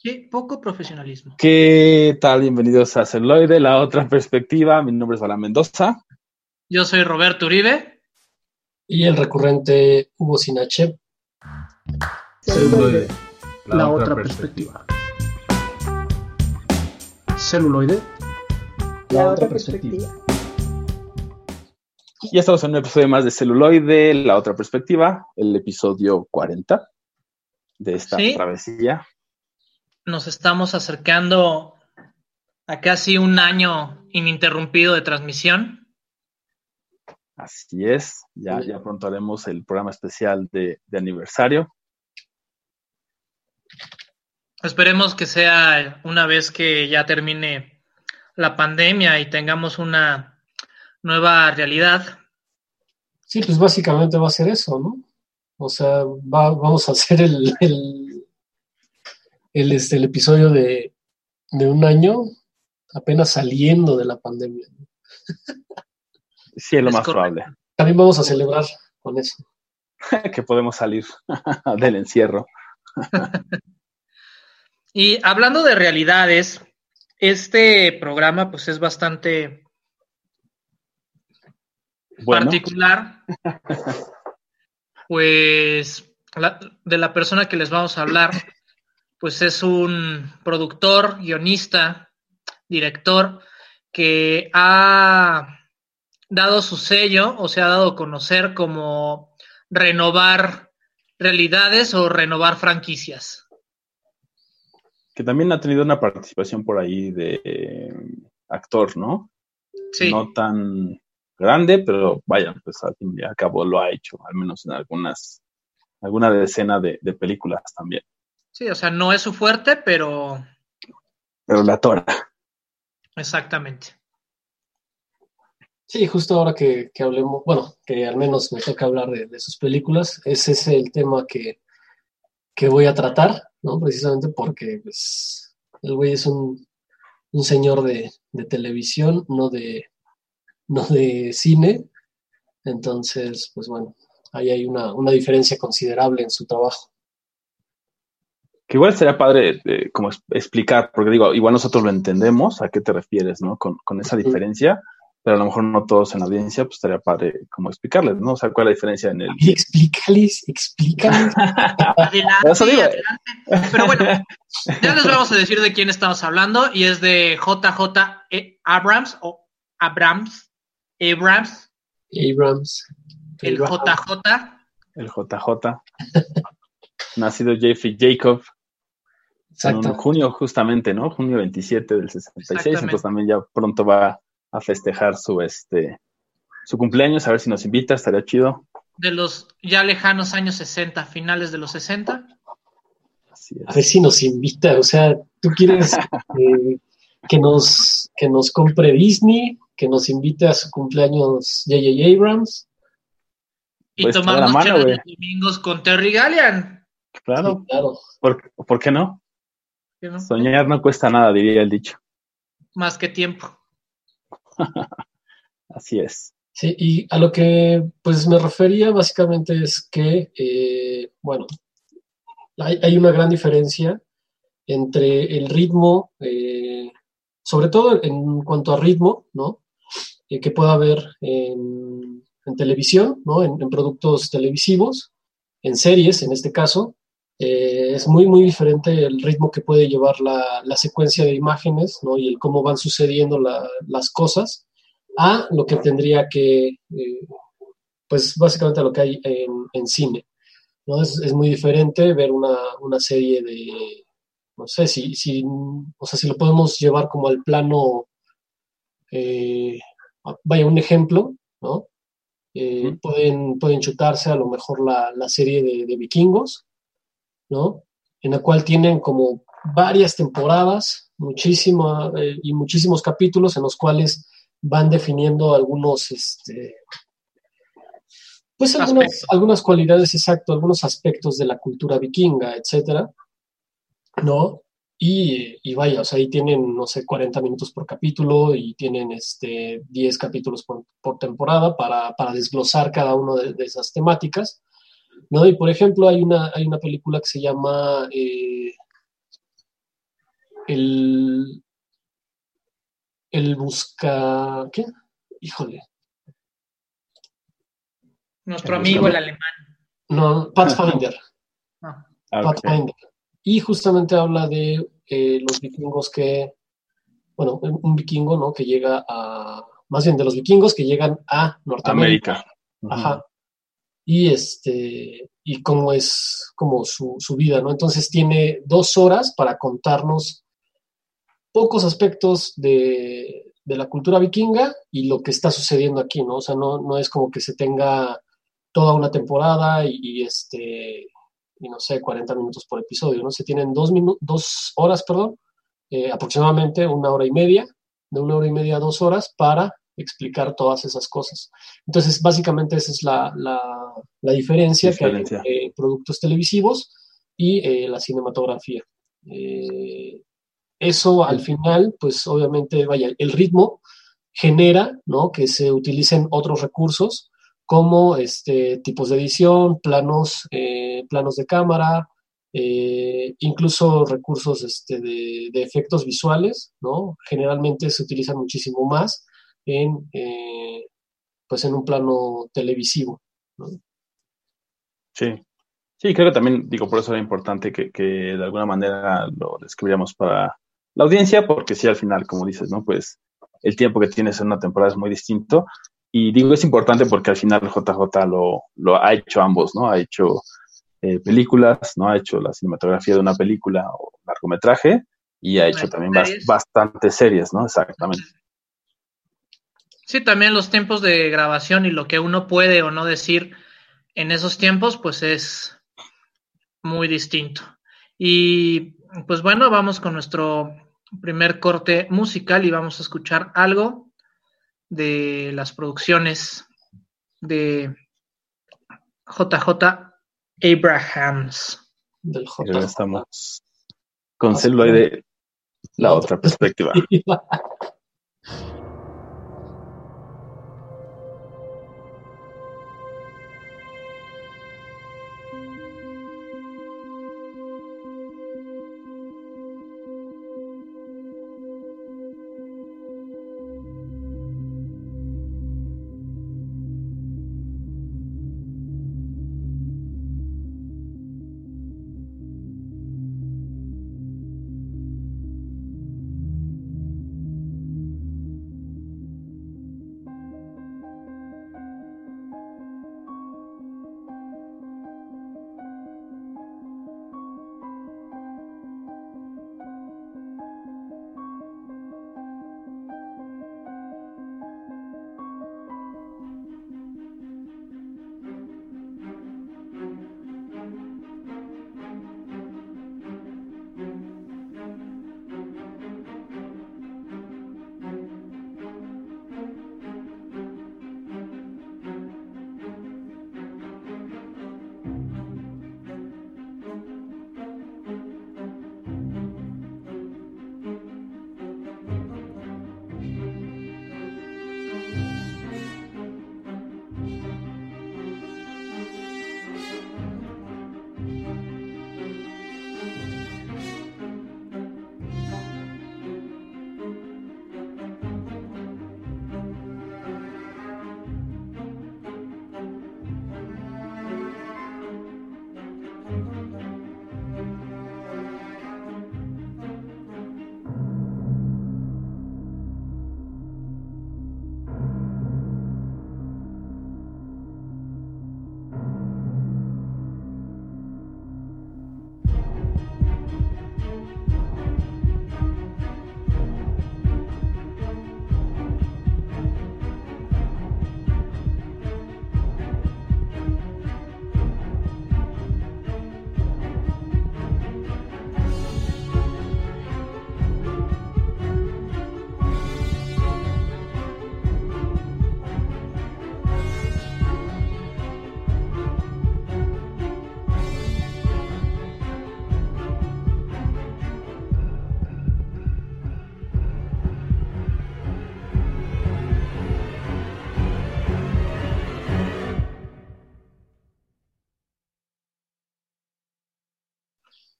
Sí, poco profesionalismo. ¿Qué tal? Bienvenidos a Celoide, la otra perspectiva. Mi nombre es Bala Mendoza. Yo soy Roberto Uribe. Y el recurrente Hugo Sinache. Celuloide, la, otra, perspectiva. Celuloide, la, otra perspectiva. Ya estamos en un episodio más de Celuloide, la otra perspectiva, el episodio 40 de esta Sí. travesía. Nos estamos acercando a casi un año ininterrumpido de transmisión. Así es, ya, ya pronto haremos el programa especial de, de aniversario. Esperemos que sea una vez que ya termine la pandemia y tengamos una nueva realidad. Sí, pues básicamente va a ser eso, ¿no? O sea, va- vamos a hacer el, el, el, este, el episodio de, de un año apenas saliendo de la pandemia. Sí, es lo Es más correcto. probable, También vamos a celebrar con eso. que podemos salir del encierro. Y hablando de realidades, este programa pues es bastante Bueno, particular, pues la- de la persona que les vamos a hablar, pues es un productor, guionista, director, que ha dado su sello o se ha dado a conocer como renovar realidades o renovar franquicias. que también ha tenido una participación por ahí de actor, ¿no? Sí, No tan grande, pero vaya, pues al fin y al cabo lo ha hecho, al menos en algunas, alguna decena de, de películas también. Sí, o sea, no es su fuerte, pero Pero la tora. exactamente. Sí, justo ahora que, que hablemos, bueno, que al menos me toca hablar de, de sus películas, ese es el tema que, que voy a tratar, ¿no? Precisamente porque pues, el güey es un, un señor de, de televisión, no de, no de cine. Entonces, pues bueno, ahí hay una, una diferencia considerable en su trabajo. Que igual sería padre eh, como explicar, porque digo, igual nosotros lo entendemos, a qué te refieres, ¿no? Con, con esa diferencia, pero a lo mejor no todos en la audiencia, pues estaría padre como explicarles, ¿no? O sea, cuál es la diferencia en el... Y explícales, explícales. Adelante, Eso digo. adelante. Pero bueno, ya les vamos a decir de quién estamos hablando y es de JJ E. Abrams o Abrams, Abrams, Abrams. el. JJ. El JJ. Nacido Jeffrey Jacob en Exacto. junio justamente, ¿no? Junio 27 del 66, Exactamente. entonces también ya pronto va a festejar su este su cumpleaños, a ver si nos invita, estaría chido. de los ya lejanos años 60, finales de los 60. Así A ver si nos invita, o sea, tú quieres eh, que nos que nos compre Disney, que nos invite a su cumpleaños J.J. Abrams. Y Pues, tomar los domingos con Terry Gallian. Claro, Sí, claro. ¿Por, por qué no? Soñar no cuesta nada, diría el dicho. Más que tiempo. Así es. Sí, y a lo que pues me refería básicamente es que, eh, bueno, hay, hay una gran diferencia entre el ritmo, eh, sobre todo en cuanto a ritmo, ¿no? Eh, que pueda haber en, en televisión, ¿no? En, en productos televisivos, en series en este caso. Eh, es muy, muy diferente el ritmo que puede llevar la, la secuencia de imágenes, ¿no? Y el cómo van sucediendo la- las cosas a lo que tendría que, eh, pues básicamente a lo que hay en, en cine. ¿no? Es, es muy diferente ver una, una serie de, no sé, si, si, o sea, si lo podemos llevar como al plano, eh, vaya, un ejemplo, ¿no? Pueden, pueden chutarse a lo mejor la, la serie de, de vikingos, ¿no? En la cual tienen como varias temporadas, muchísima, eh, y muchísimos capítulos en los cuales van definiendo algunos, este, pues algunas, Aspectos. algunas cualidades, exacto, algunos aspectos de la cultura vikinga, etcétera, ¿no? Y, y vaya, o sea, ahí tienen, no sé, 40 minutos por capítulo y tienen este, 10 capítulos por, por temporada para, para desglosar cada una de, de esas temáticas, ¿no? Y por ejemplo, hay una, hay una película que se llama eh, el, el busca, ¿qué? Híjole. Nuestro amigo el alemán. No, Pathfinder. Ah. ah Pathfinder. Y justamente habla de eh, los vikingos que, bueno, un vikingo, ¿no? Que llega a, más bien de los vikingos que llegan a Norteamérica. Ajá. Y este, y cómo es como su, su, vida, ¿no? Entonces tiene dos horas para contarnos pocos aspectos de, de, la cultura vikinga y lo que está sucediendo aquí, ¿no? O sea, no, no es como que se tenga toda una temporada y, este, y no sé, 40 minutos por episodio, ¿no? Se tienen dos, dos horas, perdón, eh, aproximadamente una hora y media, de una hora y media a dos horas para explicar todas esas cosas. Entonces, básicamente esa es la, la, diferencia, que hay entre productos televisivos y eh, la cinematografía. Eh, eso al final, pues obviamente, vaya, el ritmo genera ¿no? que se utilicen otros recursos como este, tipos de edición, planos, eh, planos de cámara, incluso recursos este, de, de, efectos visuales, ¿no? Generalmente se utilizan muchísimo más en, eh, pues en un plano televisivo. Sí, sí, creo que también, digo, por eso era importante que, de alguna manera lo describiéramos para la audiencia, porque sí, al final, como dices, ¿no? Pues el tiempo que tienes en una temporada es muy distinto. Y digo, es importante porque al final JJ lo, lo ha hecho ambos, ¿no? Ha hecho eh, películas, ¿no? Ha hecho la cinematografía de una película o largometraje y ha hecho también bastantes series, ¿no? Exactamente. Sí, también los tiempos de grabación y lo que uno puede o no decir en esos tiempos, pues es muy distinto. Y pues bueno, vamos con nuestro primer corte musical y vamos a escuchar algo de las producciones de JJ Abrahams. Del J. Estamos con celuloide, la otra perspectiva.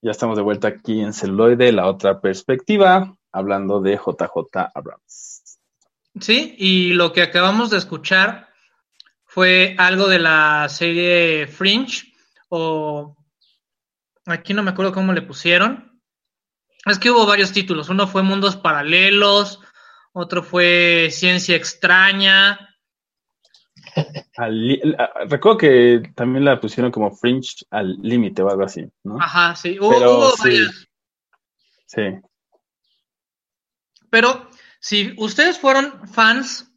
Ya estamos de vuelta aquí en celuloide, la otra perspectiva, hablando de JJ Abrams. Sí, y lo que acabamos de escuchar fue algo de la serie Fringe, o aquí no me acuerdo cómo le pusieron. Es que hubo varios títulos. Uno fue Mundos Paralelos, otro fue Ciencia Extraña, recuerdo que también la pusieron como Fringe al límite o algo así, ¿no? Ajá, sí. Hubo, sí. Pero si ustedes fueron fans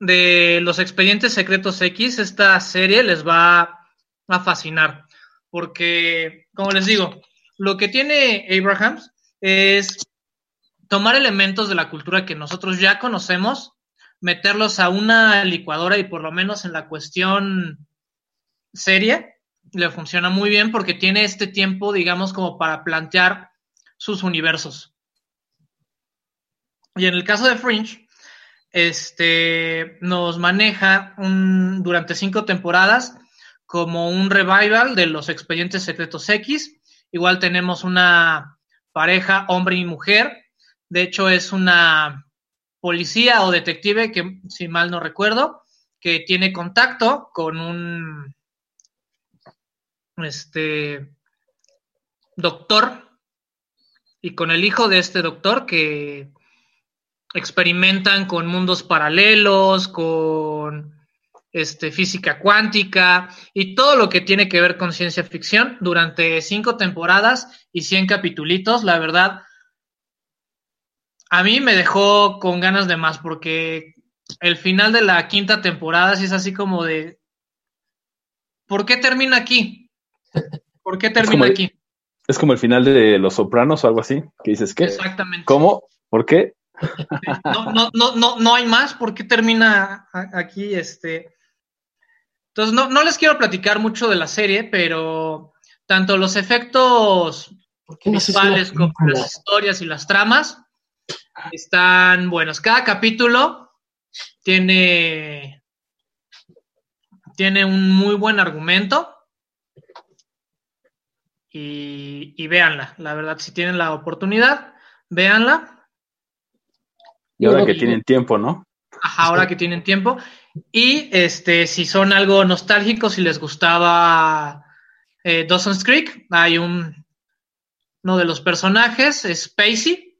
de los expedientes secretos X, esta serie les va a fascinar. Porque, como les digo, lo que tiene Abrahams es tomar elementos de la cultura que nosotros ya conocemos meterlos a una licuadora y por lo menos en la cuestión seria le funciona muy bien porque tiene este tiempo, digamos, como para plantear sus universos. Y en el caso de Fringe, este nos maneja durante cinco temporadas como un revival de los expedientes secretos X. Igual tenemos una pareja, hombre y mujer. De hecho, es una policía o detective, que si mal no recuerdo, que tiene contacto con un este doctor y con el hijo de este doctor que experimentan con mundos paralelos, con este, física cuántica y todo lo que tiene que ver con ciencia ficción durante cinco temporadas y cien capitulitos. La verdad, a mí me dejó con ganas de más porque el final de la quinta temporada sí es así como de ¿por qué termina aquí? ¿Por qué termina aquí? es como el final de Los Sopranos o algo así, que dices que Exactamente. ¿Cómo? ¿Por qué? No, no, no, no, no hay más, ¿por qué termina aquí este? Entonces no, no les quiero platicar mucho de la serie, pero tanto los efectos visuales como las historias y las tramas están buenos. Cada capítulo tiene, tiene un muy buen argumento. Y, y véanla, la verdad, si tienen la oportunidad, véanla. Y ahora que tienen tiempo, ¿no? Ajá, ahora que tienen tiempo. Y este, si son algo nostálgicos, si les gustaba eh, Dawson's Creek, hay un uno de los personajes, Spacey,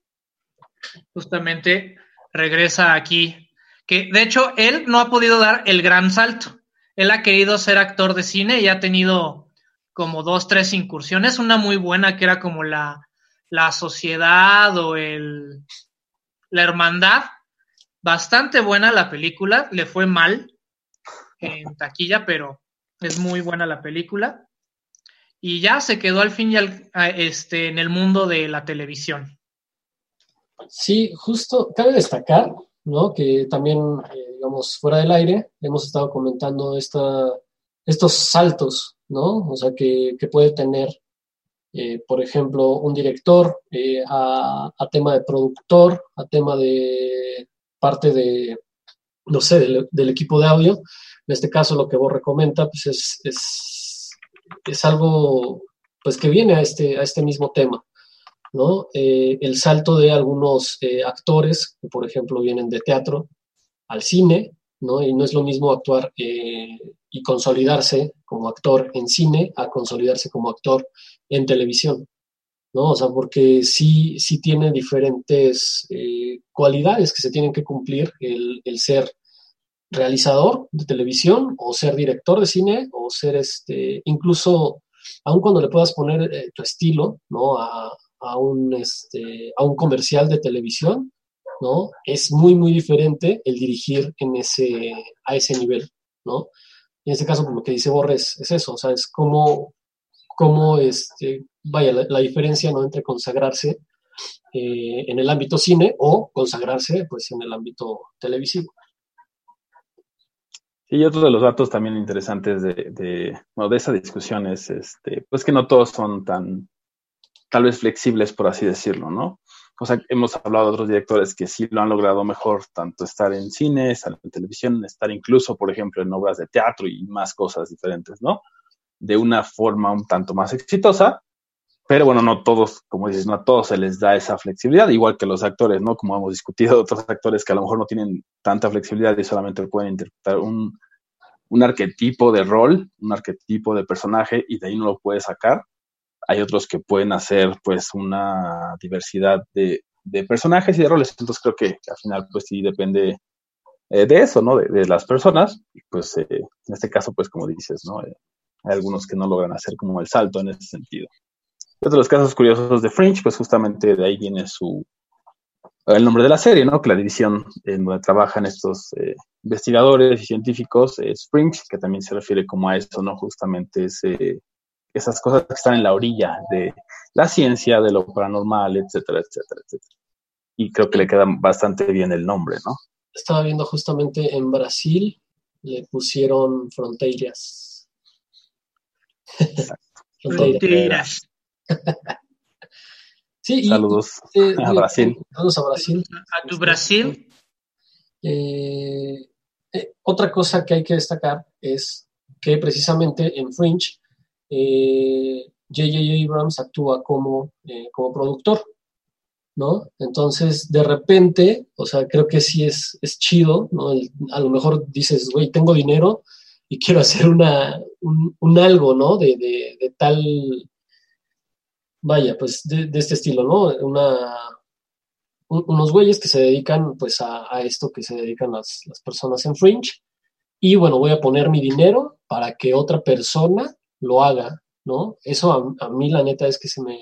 justamente regresa aquí, que de hecho él no ha podido dar el gran salto. Él ha querido ser actor de cine y ha tenido como dos, tres incursiones, una muy buena que era como la, la sociedad o el, la hermandad. Bastante buena la película, le fue mal en taquilla, pero es muy buena la película. Y ya se quedó al fin y al, este, en el mundo de la televisión. Sí, justo cabe destacar, ¿no? Que también, eh, digamos, fuera del aire, hemos estado comentando esta, estos saltos, ¿no? O sea, que, puede tener, eh, por ejemplo, un director eh, a, tema de productor, a tema de parte de, no sé, del, equipo de audio. En este caso, lo que vos recomenta, pues es, es, es algo pues que viene a este, a este mismo tema. ¿No? Eh, el salto de algunos eh, actores, que por ejemplo vienen de teatro, al cine, ¿no? Y no es lo mismo actuar eh, y consolidarse como actor en cine a consolidarse como actor en televisión, ¿no? O sea, porque sí, sí tiene diferentes cualidades que se tienen que cumplir el, el, ser realizador de televisión o ser director de cine o ser este, incluso, aun cuando le puedas poner tu estilo, ¿no? A, a un, este, a un comercial de televisión, ¿no? Es muy, muy diferente el dirigir en ese, a ese nivel, ¿no? en este caso, como que dice Borres, es eso, o sea, es como, como este, vaya, la, diferencia, ¿no? Entre consagrarse eh, en el ámbito cine o consagrarse, pues, en el ámbito televisivo. Y otro de los datos también interesantes de, de, de esa discusión es, este, pues que no todos son tan tal vez flexibles, por así decirlo, ¿no? O sea, hemos hablado de otros directores que sí lo han logrado mejor, tanto estar en cine, estar en televisión, estar incluso, por ejemplo, en obras de teatro y más cosas diferentes, ¿no? De una forma un tanto más exitosa, pero bueno, no todos, como dices, no a todos se les da esa flexibilidad, igual que los actores, ¿no? Como hemos discutido, otros actores que a lo mejor no tienen tanta flexibilidad y solamente pueden interpretar un, un arquetipo de rol, un arquetipo de personaje y de ahí no lo puede sacar. Hay otros que pueden hacer pues una diversidad de, de personajes y de roles, entonces creo que, al final pues sí depende eh, de eso, ¿no? De, las personas, y pues eh, en este caso pues como dices, ¿no? Eh, hay algunos que no logran hacer como el salto en ese sentido. Otro de los casos curiosos de Fringe, pues justamente de ahí viene su el nombre de la serie, ¿no? Que la división en donde trabajan estos eh, investigadores y científicos es Fringe, que también se refiere como a eso, ¿no? Justamente ese, esas cosas que están en la orilla de la ciencia, de lo paranormal, etcétera, etcétera, etcétera. Y creo que le queda bastante bien el nombre, ¿no? Estaba viendo justamente en Brasil, le pusieron fronteras. fronteras. sí, saludos a Brasil. Saludos a Brasil. A tu Brasil. Eh, eh, otra cosa que hay que destacar es que precisamente en Fringe J.J. Eh, Abrams actúa como, como productor, ¿no? Entonces, de repente, o sea, creo que sí es, es chido, ¿no? a lo mejor dices, güey, tengo dinero y quiero hacer una, un, algo, ¿no? De, de, tal, vaya, pues de, este estilo, ¿no? Unos güeyes que se dedican pues a, esto que se dedican las, las, personas en Fringe. Y bueno, voy a poner mi dinero para que otra persona lo haga, ¿no? Eso a, mí la neta es que se me,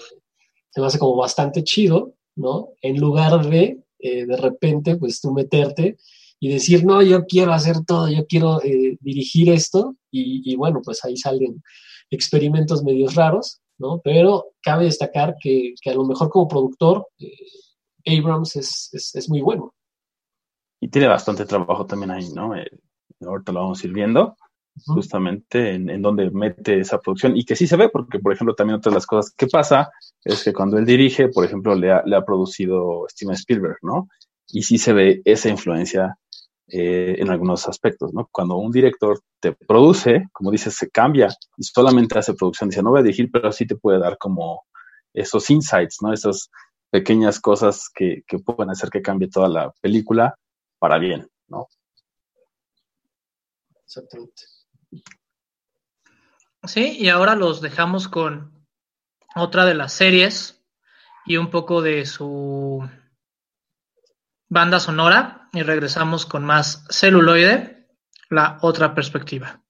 se me hace como bastante chido, ¿no? En lugar de eh, de repente pues tú meterte y decir, no, yo quiero hacer todo, yo quiero eh, dirigir esto, y, bueno, pues ahí salen experimentos medios raros, ¿no? Pero cabe destacar que, a lo mejor como productor, eh, Abrams es, muy bueno. Y tiene bastante trabajo también ahí, ¿no? Ahorita lo vamos a ir viendo, justamente en, donde mete esa producción, y que sí se ve, porque, por ejemplo, también otra de las cosas que pasa es que cuando él dirige, por ejemplo, le ha, le ha producido Steven Spielberg, ¿no? Y sí se ve esa influencia eh, en algunos aspectos, ¿no? Cuando un director te produce, como dices, se cambia y solamente hace producción, dice, no voy a dirigir, pero sí te puede dar como esos insights, ¿no? Esas pequeñas cosas que, que pueden hacer que cambie toda la película para bien, ¿no? Exactamente. Sí, y ahora los dejamos con otra de las series y un poco de su banda sonora y regresamos con más celuloide, la otra perspectiva.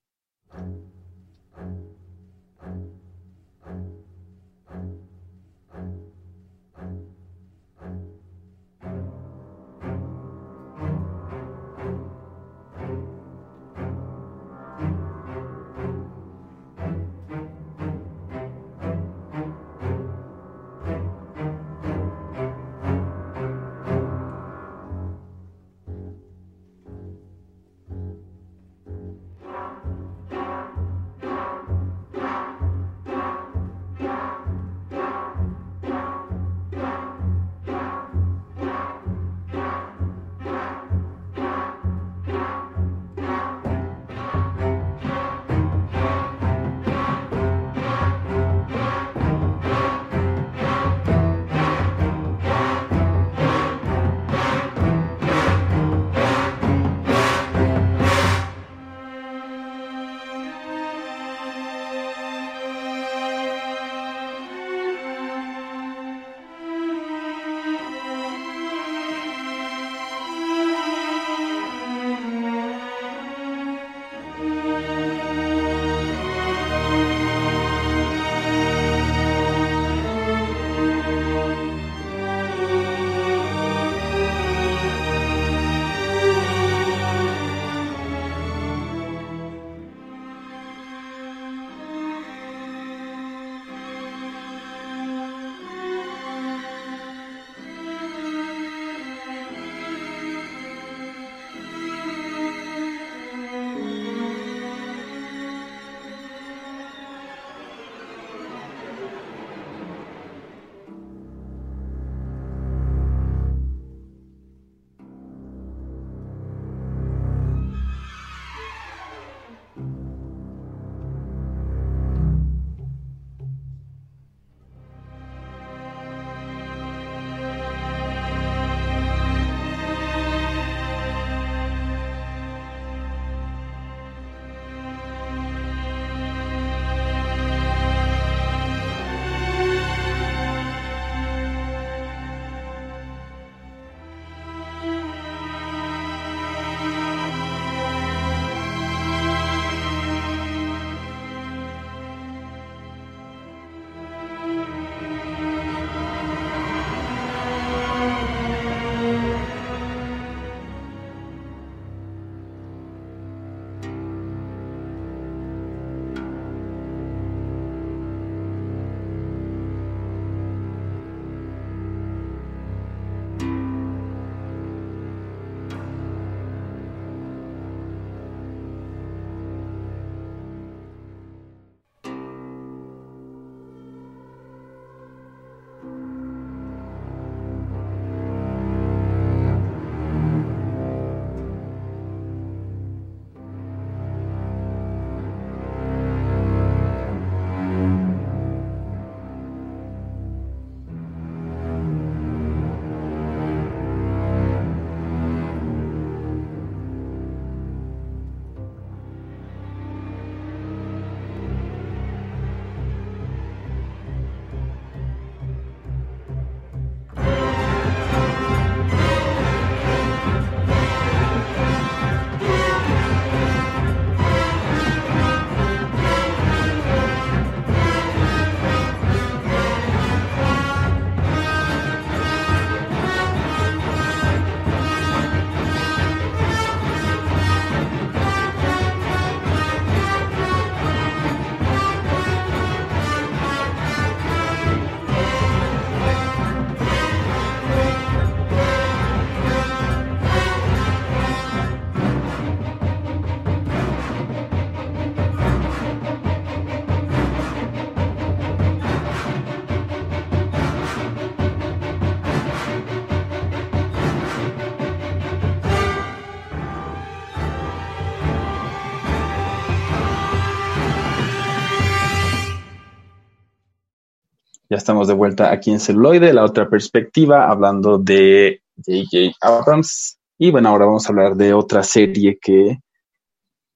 Ya estamos de vuelta aquí en celuloide, la otra perspectiva, hablando de J.J. Abrams. Y bueno, ahora vamos a hablar de otra serie que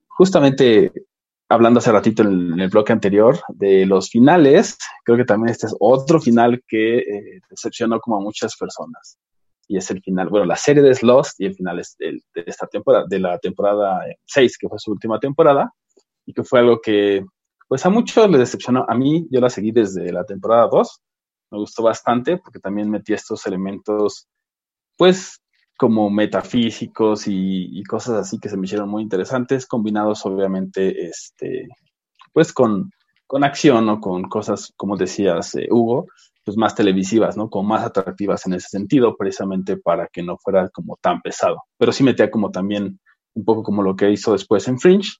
justamente hablando hace ratito en el, bloque anterior de los finales, creo que también este es otro final que eh, decepcionó como a muchas personas. Y es el final, bueno, la serie de Lost y el final es de, de esta temporada, de la temporada 6, que fue su última temporada, y que fue algo que pues a muchos les decepcionó. A mí, yo la seguí desde la temporada 2. Me gustó bastante porque también metí estos elementos, pues, como metafísicos y, cosas así que se me hicieron muy interesantes, combinados obviamente, este, pues, con, con acción o con cosas, como decías, eh, Hugo, pues más televisivas, ¿no? Como más atractivas en ese sentido, precisamente para que no fuera como tan pesado. Pero sí metía como también un poco como lo que hizo después en Fringe,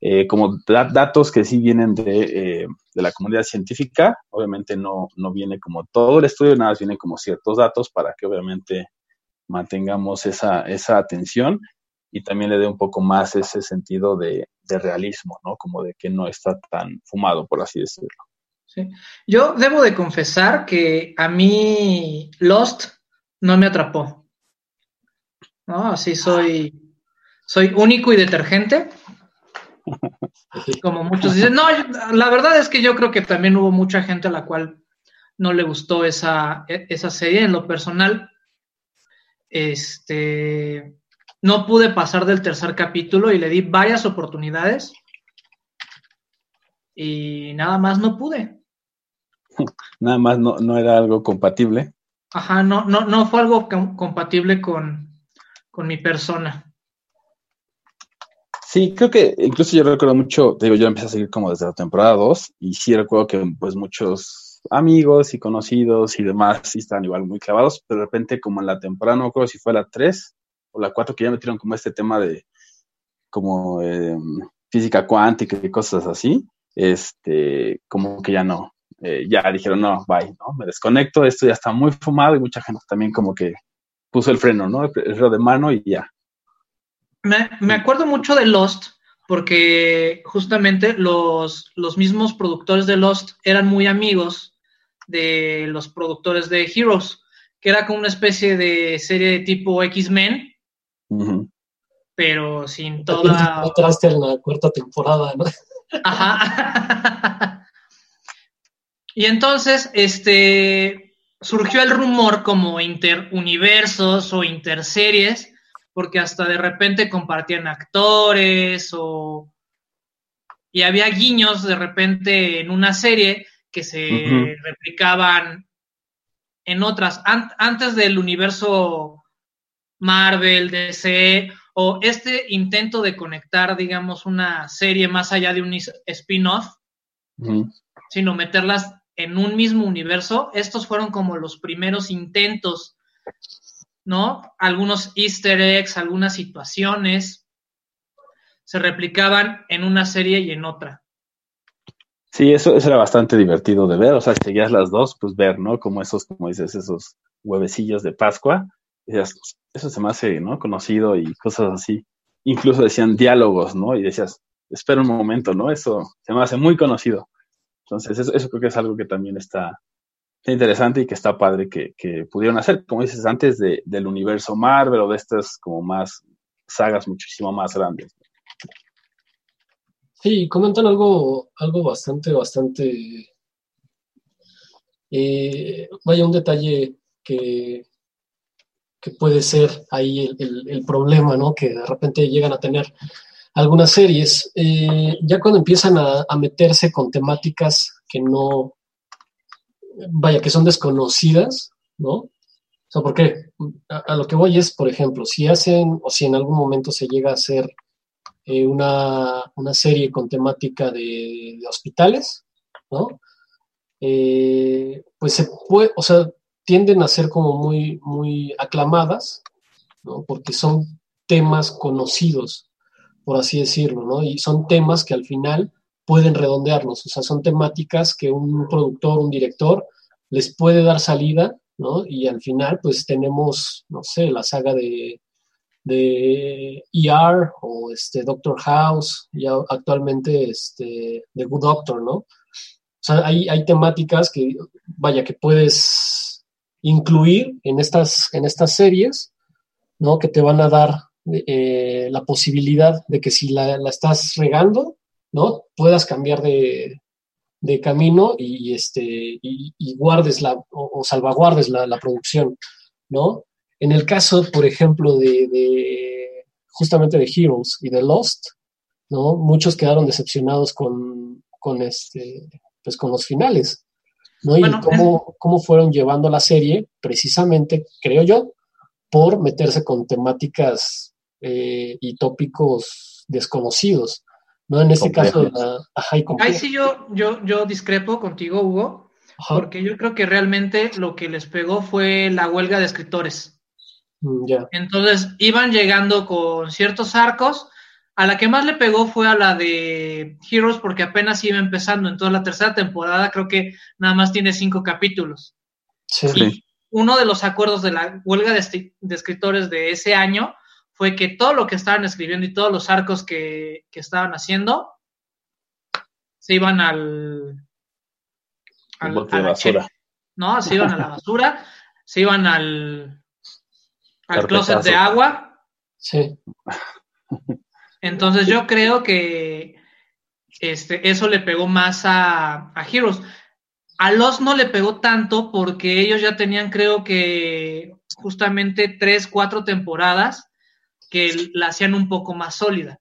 eh, como datos que sí vienen de, eh, de, la comunidad científica. Obviamente no, no viene como todo el estudio, nada más vienen como ciertos datos para que obviamente mantengamos esa, esa atención y también le dé un poco más ese sentido de, de, realismo, ¿no? Como de que no está tan fumado, por así decirlo. Sí. Yo debo de confesar que a mí Lost no me atrapó. ¿No? Así soy, soy único y detergente. Como muchos dicen, no, la verdad es que yo creo que también hubo mucha gente a la cual no le gustó esa, e, esa serie. En lo personal, este, no pude pasar del tercer capítulo y le di varias oportunidades y nada más no pude. Nada más no, no era algo compatible. Ajá, no, no, no fue algo compatible con, con mi persona. Sí, creo que incluso yo recuerdo mucho, digo, yo empecé a seguir como desde la temporada 2 y sí recuerdo que pues muchos amigos y conocidos y demás sí estaban igual muy clavados, pero de repente como en la temporada, no recuerdo si fue la 3 o la 4 que ya metieron como este tema de como eh, física cuántica y cosas así, este, como que ya no, eh, ya dijeron, no, bye, ¿no? Me desconecto, esto ya está muy fumado y mucha gente también como que puso el freno, ¿no? El freno de mano y ya, me, acuerdo mucho de Lost porque justamente los, los mismos productores de Lost eran muy amigos de los productores de Heroes, que era como una especie de serie de tipo X-Men, pero sin toda... Entraste en la cuarta temporada, ¿no? Ajá. y entonces, este, surgió el rumor como interuniversos o interseries porque hasta de repente compartían actores o... Y había guiños de repente en una serie que se replicaban en otras, antes del universo Marvel, DC, o este intento de conectar, digamos, una serie más allá de un spin-off, sino meterlas en un mismo universo, estos fueron como los primeros intentos ¿no? Algunos easter eggs, algunas situaciones se replicaban en una serie y en otra. Sí, eso, eso era bastante divertido de ver, o sea, seguías las dos, pues ver, ¿no? Como esos, como dices, esos huevecillos de Pascua, decías, eso se me hace, ¿no? Conocido y cosas así. Incluso decían diálogos, ¿no? Y decías, espera un momento, ¿no? Eso se me hace muy conocido. Entonces, eso, eso creo que es algo que también está, interesante y que está padre que, pudieron hacer, como dices, antes de, del universo Marvel o de estas como más sagas muchísimo más grandes. Sí, comentan algo, algo bastante, bastante, eh, vaya un detalle que, que puede ser ahí el, problema, ¿no? Que de repente llegan a tener algunas series, eh, ya cuando empiezan a, a meterse con temáticas que no, vaya, que son desconocidas, ¿no? O sea, porque a, lo que voy es, por ejemplo, si hacen o si en algún momento se llega a hacer eh, una, serie con temática de, hospitales, ¿no? Eh, pues se puede, o sea, tienden a ser como muy, muy aclamadas, ¿no? Porque son temas conocidos, por así decirlo, ¿no? Y son temas que al final pueden redondearnos, o sea, son temáticas que un productor, un director les puede dar salida, ¿no? Y al final, pues tenemos, no sé, la saga de, de ER o este Doctor House, y actualmente este The Good Doctor, ¿no? sea, hay, hay temáticas que, vaya, que puedes incluir en estas, en estas series, ¿no? Que te van a dar eh, la posibilidad de que si la, estás regando, ¿no? Puedas cambiar de, camino y, este, y, guardes la, o, salvaguardes la, producción, ¿no? En el caso, por ejemplo, de, justamente de Heroes y de Lost, ¿no? Muchos quedaron decepcionados con, con este, pues con los finales, ¿no? y cómo, cómo fueron llevando la serie, precisamente, creo yo, por meterse con temáticas eh, y tópicos desconocidos. ¿No? En este caso, la, Ahí sí yo, yo, yo discrepo contigo, Hugo, porque yo creo que realmente lo que les pegó fue la huelga de escritores. Mm, Entonces iban llegando con ciertos arcos. A la que más le pegó fue a la de Heroes porque apenas iba empezando. Entonces la tercera temporada creo que nada más tiene cinco capítulos. Sí uno de los acuerdos de la huelga de, escritores de ese año fue que todo lo que estaban escribiendo y todos los arcos que, estaban haciendo se iban al, al a la basura. ¿no? Se iban a la basura, se iban al, al closet de agua. Sí. Entonces yo creo que este, eso le pegó más a, a Heroes. A los no le pegó tanto porque ellos ya tenían, creo que, justamente tres, cuatro temporadas que la hacían un poco más sólida.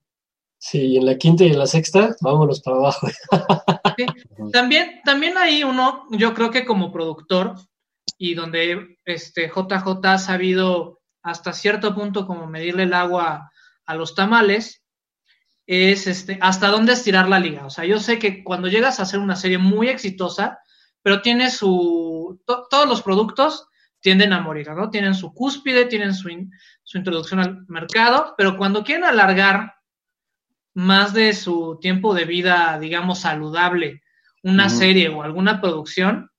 Sí, y en la quinta y en la sexta, vámonos para abajo. También, también hay uno, yo creo que como productor, y donde este JJ ha sabido hasta cierto punto como medirle el agua a los tamales, es este, hasta dónde estirar la liga. O sea, yo sé que cuando llegas a hacer una serie muy exitosa, pero tiene su, todos los productos tienden a morir, ¿no? Tienen su cúspide, tienen su, su introducción al mercado, pero cuando quieren alargar más de su tiempo de vida, digamos, saludable, una serie o alguna producción,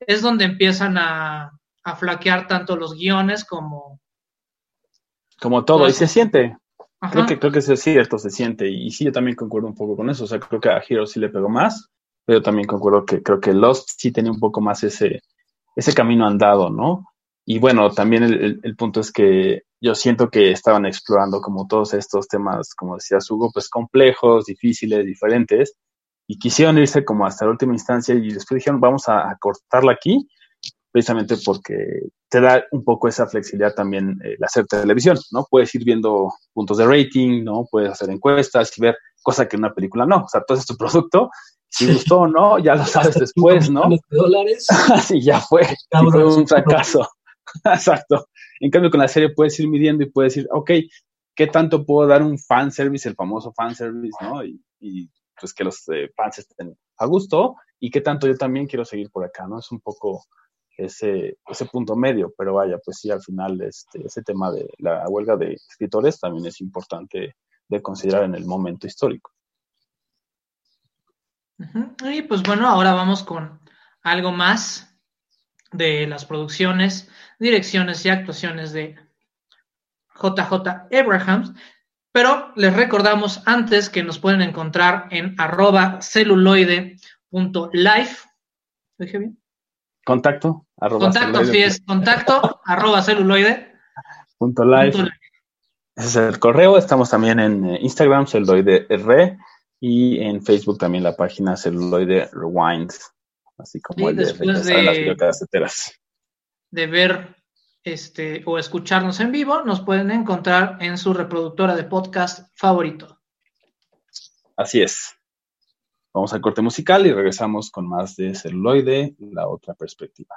es donde empiezan a, a flaquear tanto los guiones como... Como todo, y se siente. Creo que, creo que es cierto, se siente. Y sí, yo también concuerdo un poco con eso. O sea, creo que a Hero sí le pegó más pero también concuerdo que creo que Lost sí tenía un poco más ese, ese camino andado, ¿no? Y bueno, también el, el, punto es que yo siento que estaban explorando como todos estos temas, como decía Hugo, pues complejos, difíciles, diferentes, y quisieron irse como hasta la última instancia y después dijeron, vamos a, cortarla aquí, precisamente porque te da un poco esa flexibilidad también el hacer televisión, ¿no? Puedes ir viendo puntos de rating, ¿no? Puedes hacer encuestas y ver, cosa que en una película no, o sea, todo es tu producto si gustó o no, ya lo sabes después, ¿no? dólares. sí, ya fue. fue un fracaso. Exacto. En cambio, con la serie puedes ir midiendo y puedes decir, ok, ¿qué tanto puedo dar un fanservice, el famoso fanservice, ¿no? Y, pues que los eh, fans estén a gusto y qué tanto yo también quiero seguir por acá, ¿no? Es un poco ese, ese punto medio, pero vaya, pues sí, al final este, ese tema de la huelga de escritores también es importante de considerar en el momento histórico. Y pues bueno, ahora vamos con algo más de las producciones, direcciones y actuaciones de JJ Abrahams. Pero les recordamos antes que nos pueden encontrar en arroba celuloide.life. ¿Lo dije bien? Contacto. contacto, sí es. Contacto arroba celuloide. Punto live. Ese es el correo. Estamos también en eh, Instagram, celuloide R y en Facebook también la página Celuloide Rewind, así como el de, de, las De ver este, o escucharnos en vivo, nos pueden encontrar en su reproductora de podcast favorito. Así es. Vamos al corte musical y regresamos con más de celuloide, la otra perspectiva.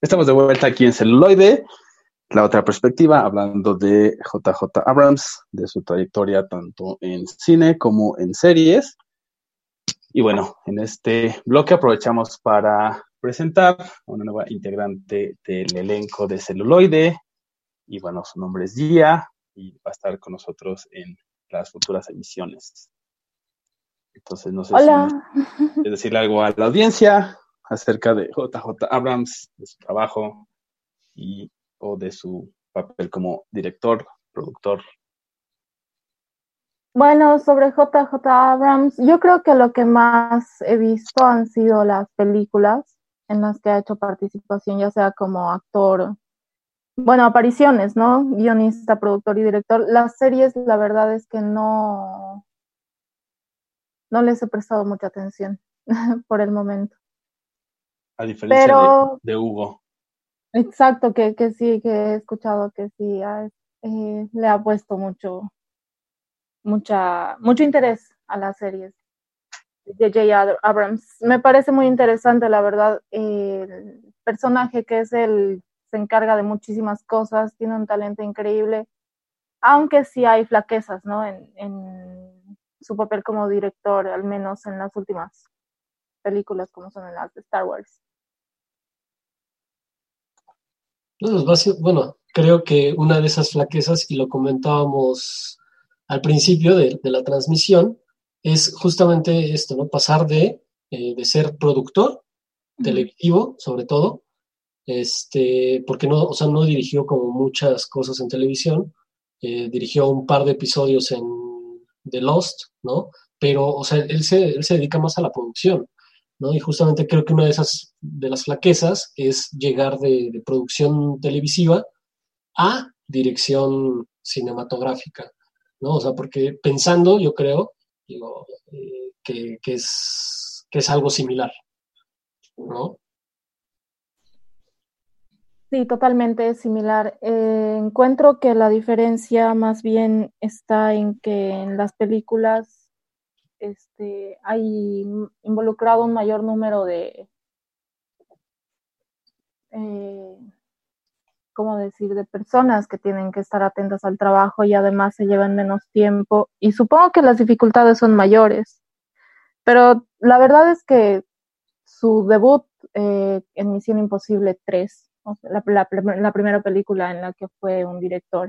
Estamos de vuelta aquí en celuloide. La otra perspectiva, hablando de JJ Abrams, de su trayectoria tanto en cine como en series. Y bueno, en este bloque aprovechamos para presentar a una nueva integrante del elenco de celuloide. Y bueno, su nombre es Gia y va a estar con nosotros en las futuras emisiones. Entonces, no sé Hola. si decirle algo a la audiencia acerca de JJ Abrams, de su trabajo y o de su papel como director, productor. Bueno, sobre JJ Abrams, yo creo que lo que más he visto han sido las películas en las que ha hecho participación, ya sea como actor, bueno, apariciones, ¿no? Guionista, productor y director. Las series, la verdad es que no, no les he prestado mucha atención por el momento. A diferencia Pero- de, de Hugo. Exacto, que, que sí, que he escuchado que sí ha- eh, le ha puesto mucho, mucha, mucho interés a las series de J. Abrams. Me parece muy interesante, la verdad, el personaje que es el, se encarga de muchísimas cosas, tiene un talento increíble, aunque sí hay flaquezas, ¿no? En, en su papel como director, al menos en las últimas películas como son en las de Star Wars. No, basi- bueno, creo que una de esas flaquezas, y lo comentábamos al principio de, de la transmisión, es justamente esto, ¿no? Pasar de, eh, de ser productor televisivo, sobre todo, este, porque no, o sea, no dirigió como muchas cosas en televisión, eh, dirigió un par de episodios en The Lost, ¿no? Pero, o sea, él se, él se dedica más a la producción, ¿no? Y justamente creo que una de esas, de las flaquezas es llegar de, producción televisiva a dirección cinematográfica, ¿no? O sea, porque pensando, yo creo, digo, eh, que, que es, que es algo similar, ¿no? Sí, totalmente similar. Eh, encuentro que la diferencia más bien está en que en las películas este, hay involucrado un mayor número de, eh, ¿cómo decir?, de personas que tienen que estar atentas al trabajo y además se llevan menos tiempo. Y supongo que las dificultades son mayores. Pero la verdad es que su debut eh, en Misión Imposible 3, o sea, la, la, la, primera película en la que fue un director.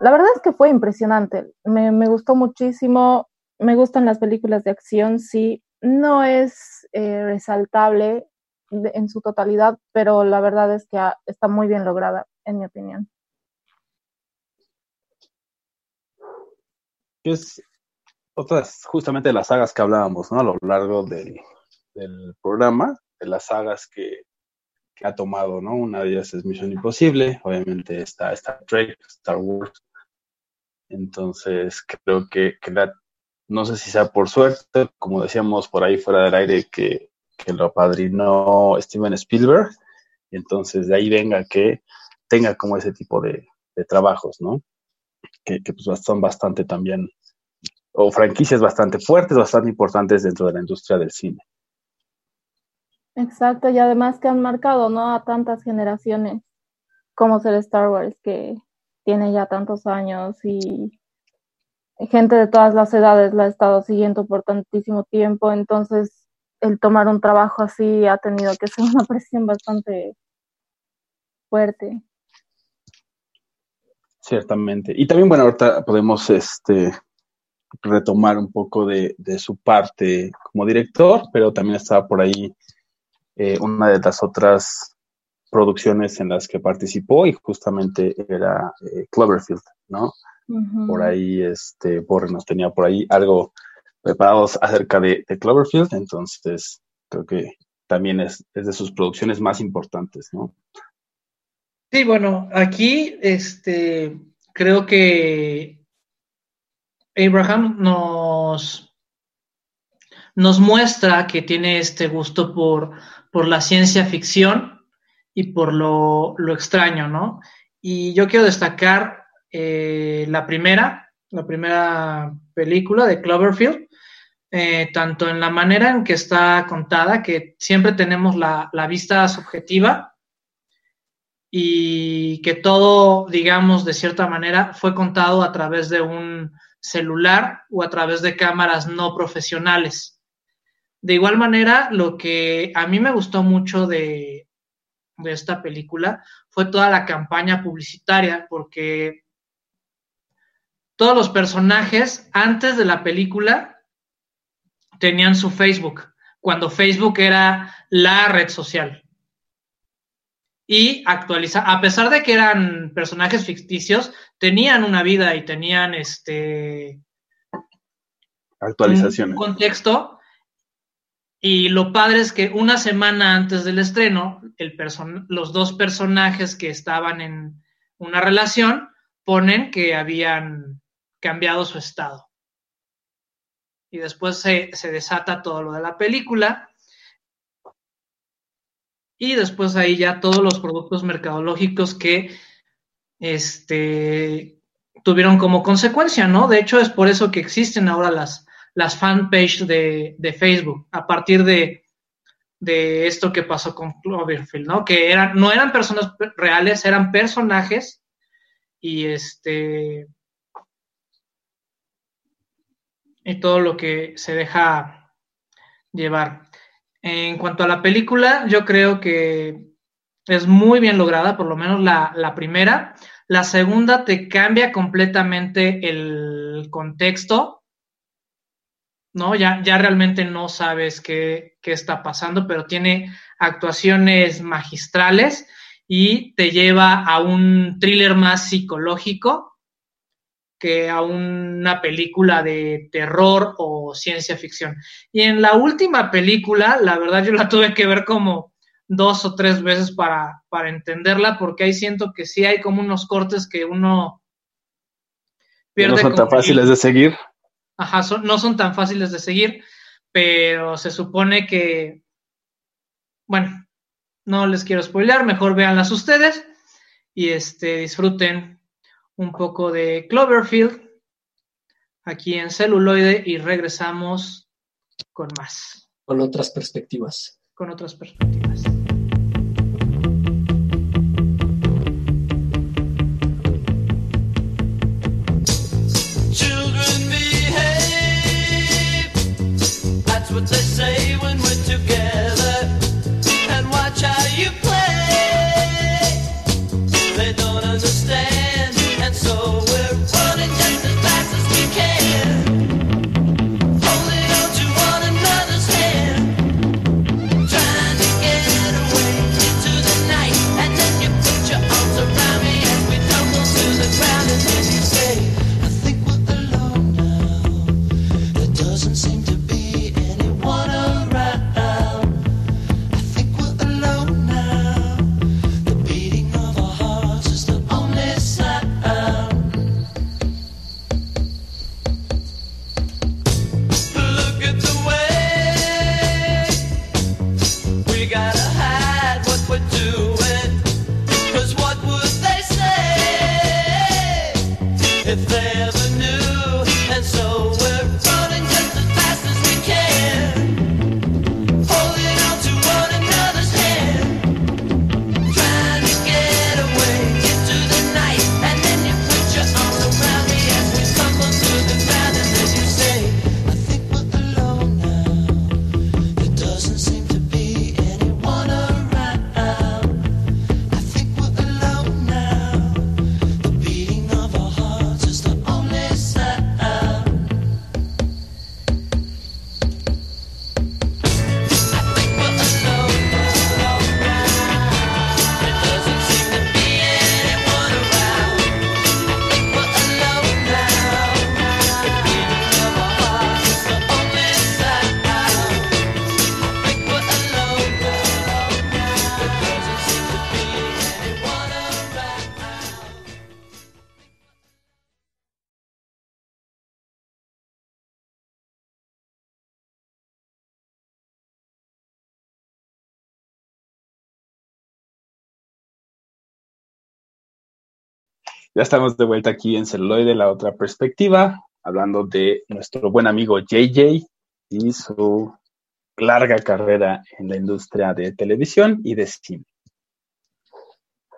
La verdad es que fue impresionante, me, me gustó muchísimo, me gustan las películas de acción, sí, no es eh, resaltable en su totalidad, pero la verdad es que ha, está muy bien lograda, en mi opinión. Es otras, justamente las sagas que hablábamos, ¿no? A lo largo del, programa, de las sagas que, que, ha tomado, ¿no? Una de ellas es Misión Imposible, obviamente está Star Trek, Star Wars. Entonces, creo que, que la, no sé si sea por suerte, como decíamos por ahí fuera del aire, que, que lo apadrinó Steven Spielberg, y entonces de ahí venga que tenga como ese tipo de, trabajos, ¿no? Que, que pues son bastante también o franquicias bastante fuertes, bastante importantes dentro de la industria del cine. Exacto, y además que han marcado, ¿no? A tantas generaciones, como ser Star Wars, que tiene ya tantos años y gente de todas las edades la ha estado siguiendo por tantísimo tiempo, entonces el tomar un trabajo así ha tenido que ser una presión bastante fuerte. Ciertamente. Y también, bueno, ahorita podemos este, retomar un poco de, su parte como director, pero también estaba por ahí eh, una de las otras producciones en las que participó y justamente era eh, Cloverfield, ¿no? Uh -huh. Por ahí, este, Borre nos tenía por ahí algo preparados acerca de, de, Cloverfield, entonces creo que también es, es de sus producciones más importantes, ¿no? Sí, bueno, aquí este, creo que Abraham nos, nos muestra que tiene este gusto por, por la ciencia ficción y por lo, lo, extraño, ¿no? Y yo quiero destacar eh, la primera, la primera película de Cloverfield, eh, tanto en la manera en que está contada, que siempre tenemos la, la vista subjetiva y que todo, digamos, de cierta manera fue contado a través de un celular o a través de cámaras no profesionales. De igual manera, lo que a mí me gustó mucho de, de esta película fue toda la campaña publicitaria, porque todos los personajes antes de la película tenían su Facebook, cuando Facebook era la red social. Y actualiza, a pesar de que eran personajes ficticios, tenían una vida y tenían este actualizaciones. Un contexto. Y lo padre es que una semana antes del estreno, el los dos personajes que estaban en una relación ponen que habían cambiado su estado. Y después se, se desata todo lo de la película. Y después ahí ya todos los productos mercadológicos que este, tuvieron como consecuencia, ¿no? De hecho, es por eso que existen ahora las, las fanpages de, de Facebook, a partir de, de esto que pasó con Cloverfield, ¿no? Que eran, no eran personas reales, eran personajes y este y todo lo que se deja llevar. En cuanto a la película, yo creo que es muy bien lograda, por lo menos la, primera. La segunda te cambia completamente el contexto, ¿no? Ya, ya realmente no sabes qué, qué está pasando, pero tiene actuaciones magistrales y te lleva a un thriller más psicológico que a una película de terror o ciencia ficción. Y en la última película, la verdad yo la tuve que ver como dos o tres veces para, para entenderla, porque ahí siento que sí hay como unos cortes que uno pierde. No son tan fáciles de seguir. Ajá, no son tan fáciles de seguir, pero se supone que, bueno, no les quiero spoilear, mejor véanlas ustedes y este, disfruten un poco de Cloverfield aquí en celuloide y regresamos con más. Con otras perspectivas. Con otras perspectivas. Children behave. That's what they Ya estamos de vuelta aquí en celuloide, la otra perspectiva, hablando de nuestro buen amigo JJ, y su larga carrera en la industria de televisión y de cine.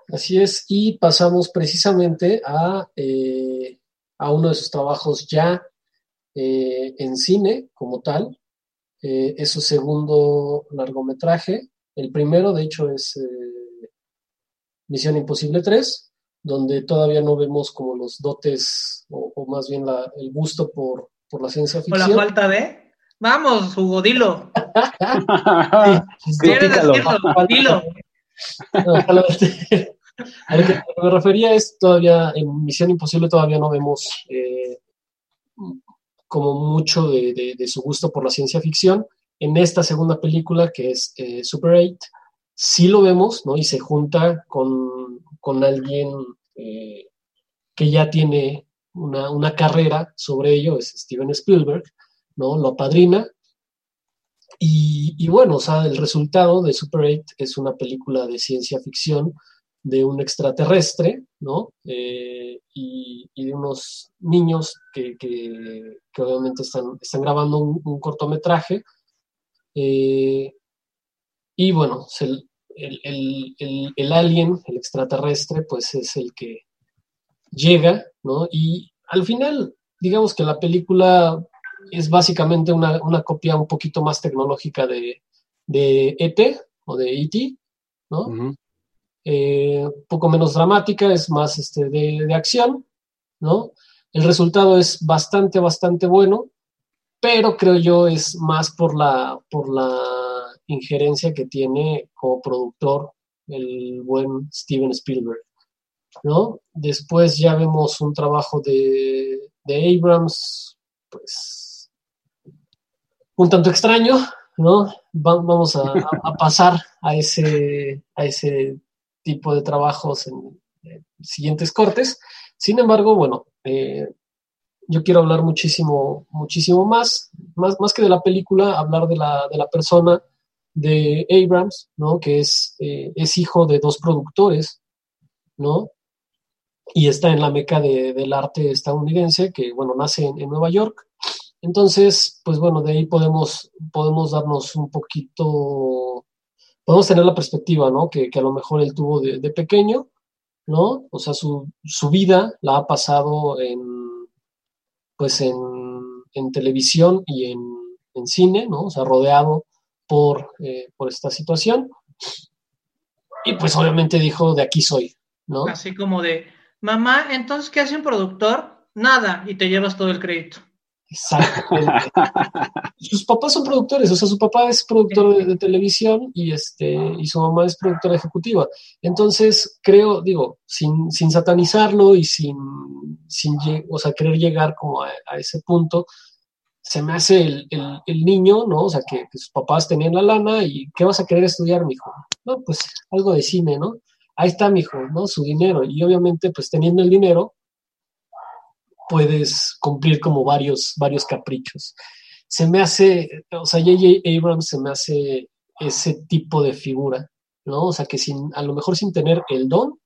Así es, y pasamos precisamente a, eh, a uno de sus trabajos ya eh, en cine como tal. Eh, es su segundo largometraje. El primero, de hecho, es Misión Imposible 3, donde todavía no vemos como los dotes o, o más bien la- el gusto por, por la ciencia Con la ficción. falta de. Vamos, Hugo, dilo. Sí, ¿Quieres decirlo? Dilo. No, a lo a lo que me refería es todavía en Misión Imposible todavía no vemos eh, como mucho de, de- de su gusto por la ciencia ficción. En esta segunda película, que es eh, Super 8, sí lo vemos, ¿no? Y se junta con, con alguien eh, que ya tiene una, una carrera sobre ello, es Steven Spielberg, ¿no? Lo apadrina. Y, y bueno, o sea, el resultado de Super 8 es una película de ciencia ficción de un extraterrestre, ¿no? Eh, y, y de unos niños que, que- obviamente están, están grabando un, un cortometraje. Eh, y bueno, se- el, el- el- el alien, el extraterrestre, pues es el que llega, ¿no? Y al final, digamos que la película es básicamente una, una copia un poquito más tecnológica de, de ET o de ET, ¿no? Eh, poco menos dramática, es más este, de, de acción, ¿no? El resultado es bastante, bastante bueno, pero creo yo es más por la, por la injerencia que tiene como productor el buen Steven Spielberg, ¿no? Después ya vemos un trabajo de, de Abrams, pues un tanto extraño, ¿no? Va- vamos a, pasar a ese, a ese tipo de trabajos en, en siguientes cortes. Sin embargo, bueno, eh, yo quiero hablar muchísimo, muchísimo más, más, más que de la película, hablar de la, de la persona de Abrams, ¿no? Que es, eh, es hijo de dos productores, ¿no? Y está en la meca de- del arte estadounidense, que, bueno, nace en, Nueva York. Entonces, pues bueno, de ahí podemos, podemos darnos un poquito, podemos tener la perspectiva, ¿no? Que, que a lo mejor él tuvo de, de pequeño, ¿no? O sea, su, su vida la ha pasado en, pues en, en televisión y en, en cine, ¿no? O sea, rodeado por, eh, por esta situación. Y pues obviamente dijo, de aquí soy, ¿no? Así como de, mamá, entonces, ¿qué hace un productor? Nada, y te llevas todo el crédito. Exactamente. Sus papás son productores, o sea, su papá es productor de, de televisión y, este, y su mamá es productora ejecutiva. Entonces, creo, digo, sin, sin satanizarlo y sin, sin o sea, querer llegar como a, a ese punto, se me hace el, el- niño, ¿no? O sea, que, que sus papás tenían la lana y ¿qué vas a querer estudiar, mijo? No, pues algo de cine, ¿no? Ahí está, mijo, ¿no? Su dinero. Y obviamente, pues teniendo el dinero, puedes cumplir como varios, varios caprichos. Se me hace, o sea, J.J. Abrams se me hace ese tipo de figura, ¿no? O sea, que sin, a lo mejor sin tener el don,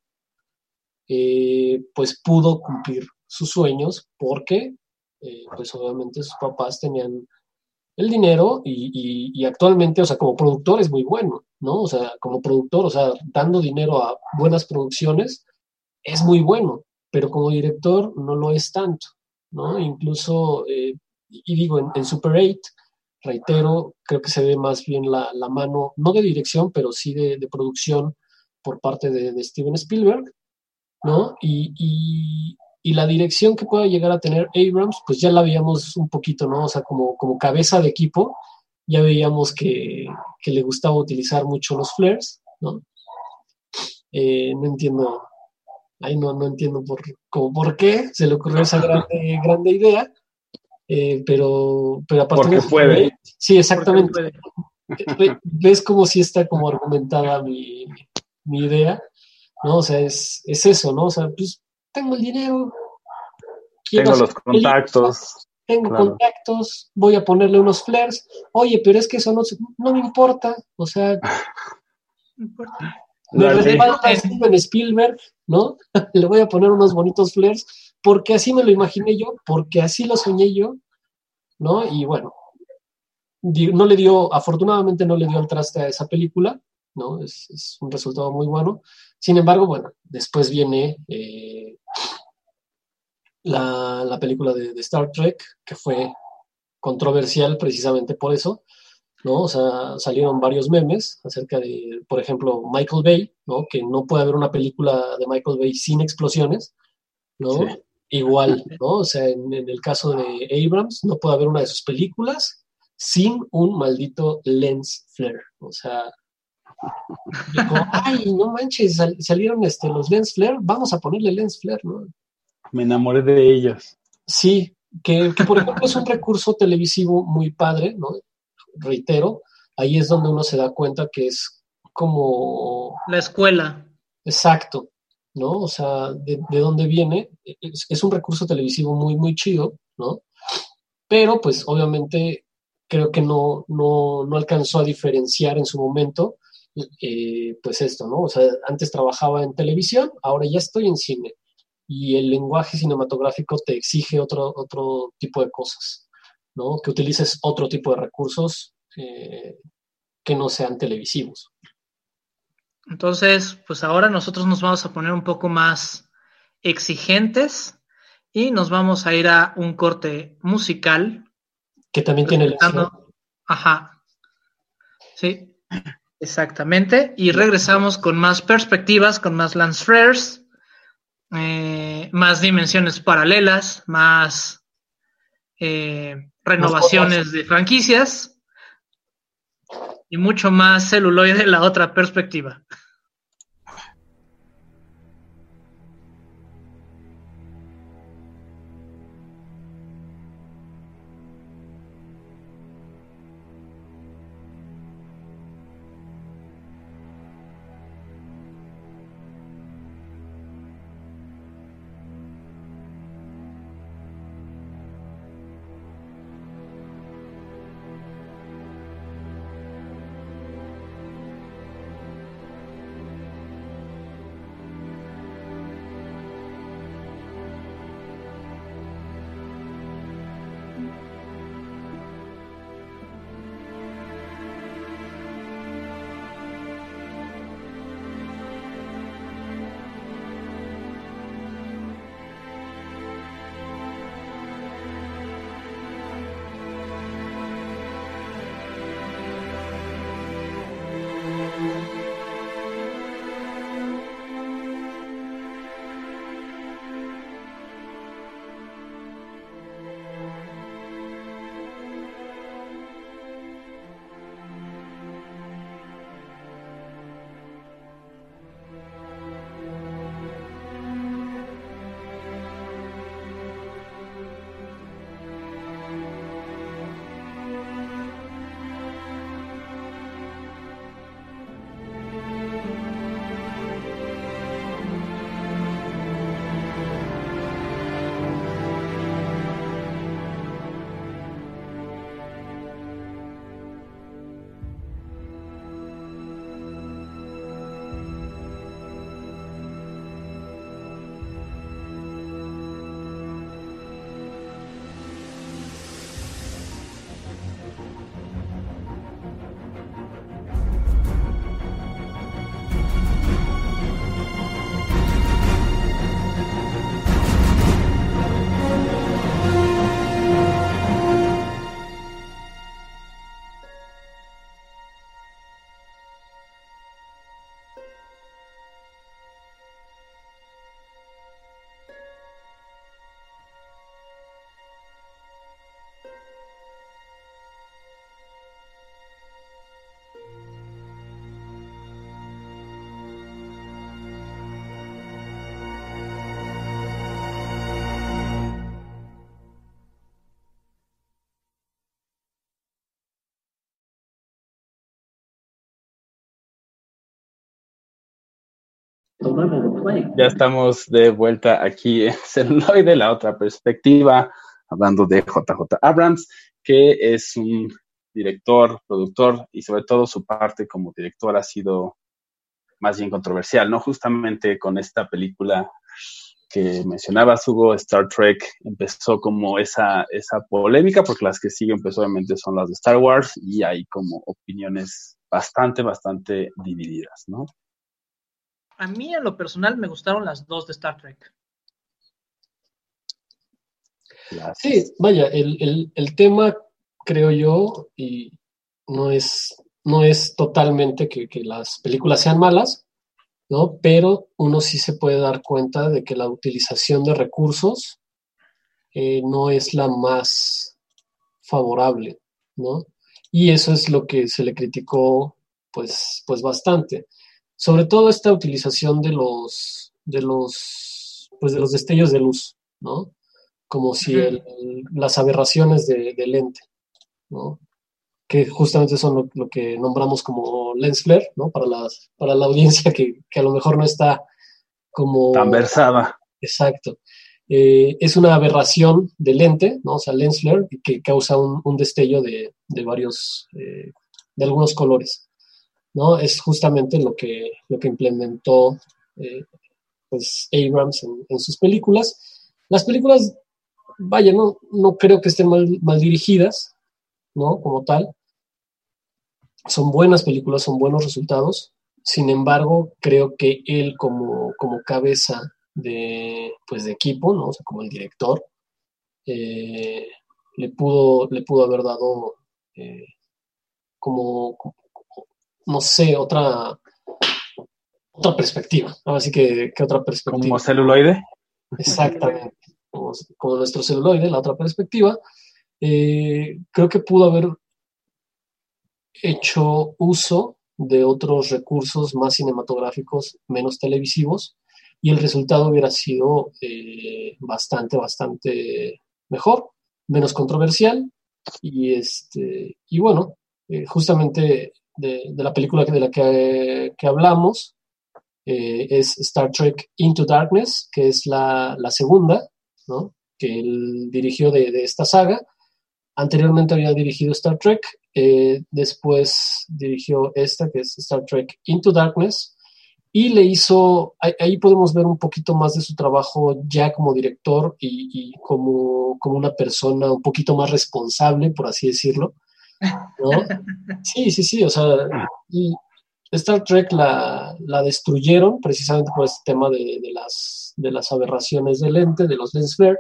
eh, pues pudo cumplir sus sueños porque, eh, pues obviamente sus papás tenían el dinero y, y- y actualmente, o sea, como productor es muy bueno, ¿no? O sea, como productor, o sea, dando dinero a buenas producciones es muy bueno, pero como director no lo es tanto, ¿no? Incluso, eh, y digo, en, en Super 8, reitero, creo que se ve más bien la, la mano, no de dirección, pero sí de, de producción por parte de, de Steven Spielberg, ¿no? Y, y- y la dirección que pueda llegar a tener Abrams, pues ya la veíamos un poquito, ¿no? O sea, como, como cabeza de equipo, ya veíamos que, que le gustaba utilizar mucho los flares, ¿no? Eh, no entiendo, ahí no, no entiendo por, como por qué se le ocurrió esa grande, grande idea, eh, pero, pero a partir Porque de puede. Sí, exactamente. Porque Ve- ¿Ves cómo sí está como argumentada mi, mi idea? ¿No? O sea, es, es eso, ¿no? O sea, pues tengo el dinero, quiero Tengo los contactos. tengo claro. contactos, voy a ponerle unos flares. Oye, pero es que eso no, no me importa. O sea, No importa. me respalda Steven Spielberg, ¿no? Le voy a poner unos bonitos flares porque así me lo imaginé yo, porque así lo soñé yo, ¿no? Y bueno, no le dio, afortunadamente no le dio al traste a esa película, ¿no? Es, es un resultado muy bueno. Sin embargo, bueno, después viene eh, la, la película de, de Star Trek, que fue controversial precisamente por eso, ¿no? O sea, salieron varios memes acerca de, por ejemplo, Michael Bay, ¿no? Que no puede haber una película de Michael Bay sin explosiones, ¿no? Sí. Igual, ¿no? O sea, en, en el caso de Abrams, no puede haber una de sus películas sin un maldito lens flare. O sea, dijo, ay, no manches, sal- salieron este, los lens flare, vamos a ponerle lens flare, ¿no? Me enamoré de ellos. Sí, que, que, por ejemplo es un recurso televisivo muy padre, ¿no? Reitero, ahí es donde uno se da cuenta que es como La escuela. exacto, ¿no? O sea, de, de dónde viene. Es, es un recurso televisivo muy, muy chido, ¿no? Pero pues obviamente creo que no, no, no alcanzó a diferenciar en su momento, eh, pues esto, ¿no? O sea, antes trabajaba en televisión, ahora ya estoy en cine. Y el lenguaje cinematográfico te exige otro, otro tipo de cosas, ¿no? Que utilices otro tipo de recursos eh, que no sean televisivos. Entonces, pues ahora nosotros nos vamos a poner un poco más exigentes y nos vamos a ir a un corte musical. Que también tiene el Ajá. Sí, exactamente. Y regresamos con más perspectivas, con más lance eh, más dimensiones paralelas, más eh, renovaciones de franquicias y mucho más celuloide la otra perspectiva. Ya estamos de vuelta aquí en Celuloide, la otra perspectiva, hablando de JJ Abrams, que es un director, productor y sobre todo su parte como director ha sido más bien controversial, ¿no? Justamente con esta película que mencionabas, Hugo, Star Trek empezó como esa, esa polémica, porque las que siguen, pues obviamente son las de Star Wars, y hay como opiniones bastante, bastante divididas, ¿no? A mí, en lo personal, me gustaron las dos de Star Trek. Sí, vaya, el, el- el tema, creo yo, y no es, no es totalmente que, que las películas sean malas, ¿no? Pero uno sí se puede dar cuenta de que la utilización de recursos eh, no es la más favorable, ¿no? Y eso es lo que se le criticó, pues, pues bastante. Sobre todo esta utilización de los, de los, pues de los destellos de luz, ¿no? Como si el- las aberraciones de, de lente, ¿no? Que justamente son lo, lo que nombramos como lens flare, ¿no? Para, las, para la audiencia que, que a lo mejor no está como... Tan versada. Exacto. Eh, es una aberración de lente, ¿no? O sea, lens flare, que causa un, un destello de, de varios, eh, de algunos colores, ¿no? Es justamente lo que, lo que implementó, eh, pues, Abrams en, sus películas. Las películas, vaya, no, no creo que estén mal, mal dirigidas, ¿no? Como tal. Son buenas películas, son buenos resultados. Sin embargo, creo que él como, como cabeza de, pues de equipo, ¿no? Como el director, eh, le, pudo, le pudo haber dado eh, como- no sé, otra, otra perspectiva. Ahora sí que, que otra perspectiva. Como celuloide. Exactamente. Como, como nuestro celuloide, la otra perspectiva. Eh, creo que pudo haber hecho uso de otros recursos más cinematográficos, menos televisivos, y el resultado hubiera sido eh, bastante, bastante mejor, menos controversial, y, este, y bueno, eh, justamente de, la película de la que, que hablamos, eh, es Star Trek Into Darkness, que es la, la segunda, ¿no? que él dirigió de, de esta saga. Anteriormente había dirigido Star Trek, eh, después dirigió esta, que es Star Trek Into Darkness, y le hizo, ahí, ahí podemos ver un poquito más de su trabajo ya como director y, y como, como una persona un poquito más responsable, por así decirlo. Sí, sí, sí, o sea, Star Trek la, la destruyeron precisamente por este tema de, de las, de las aberraciones de lente, de los lens flare,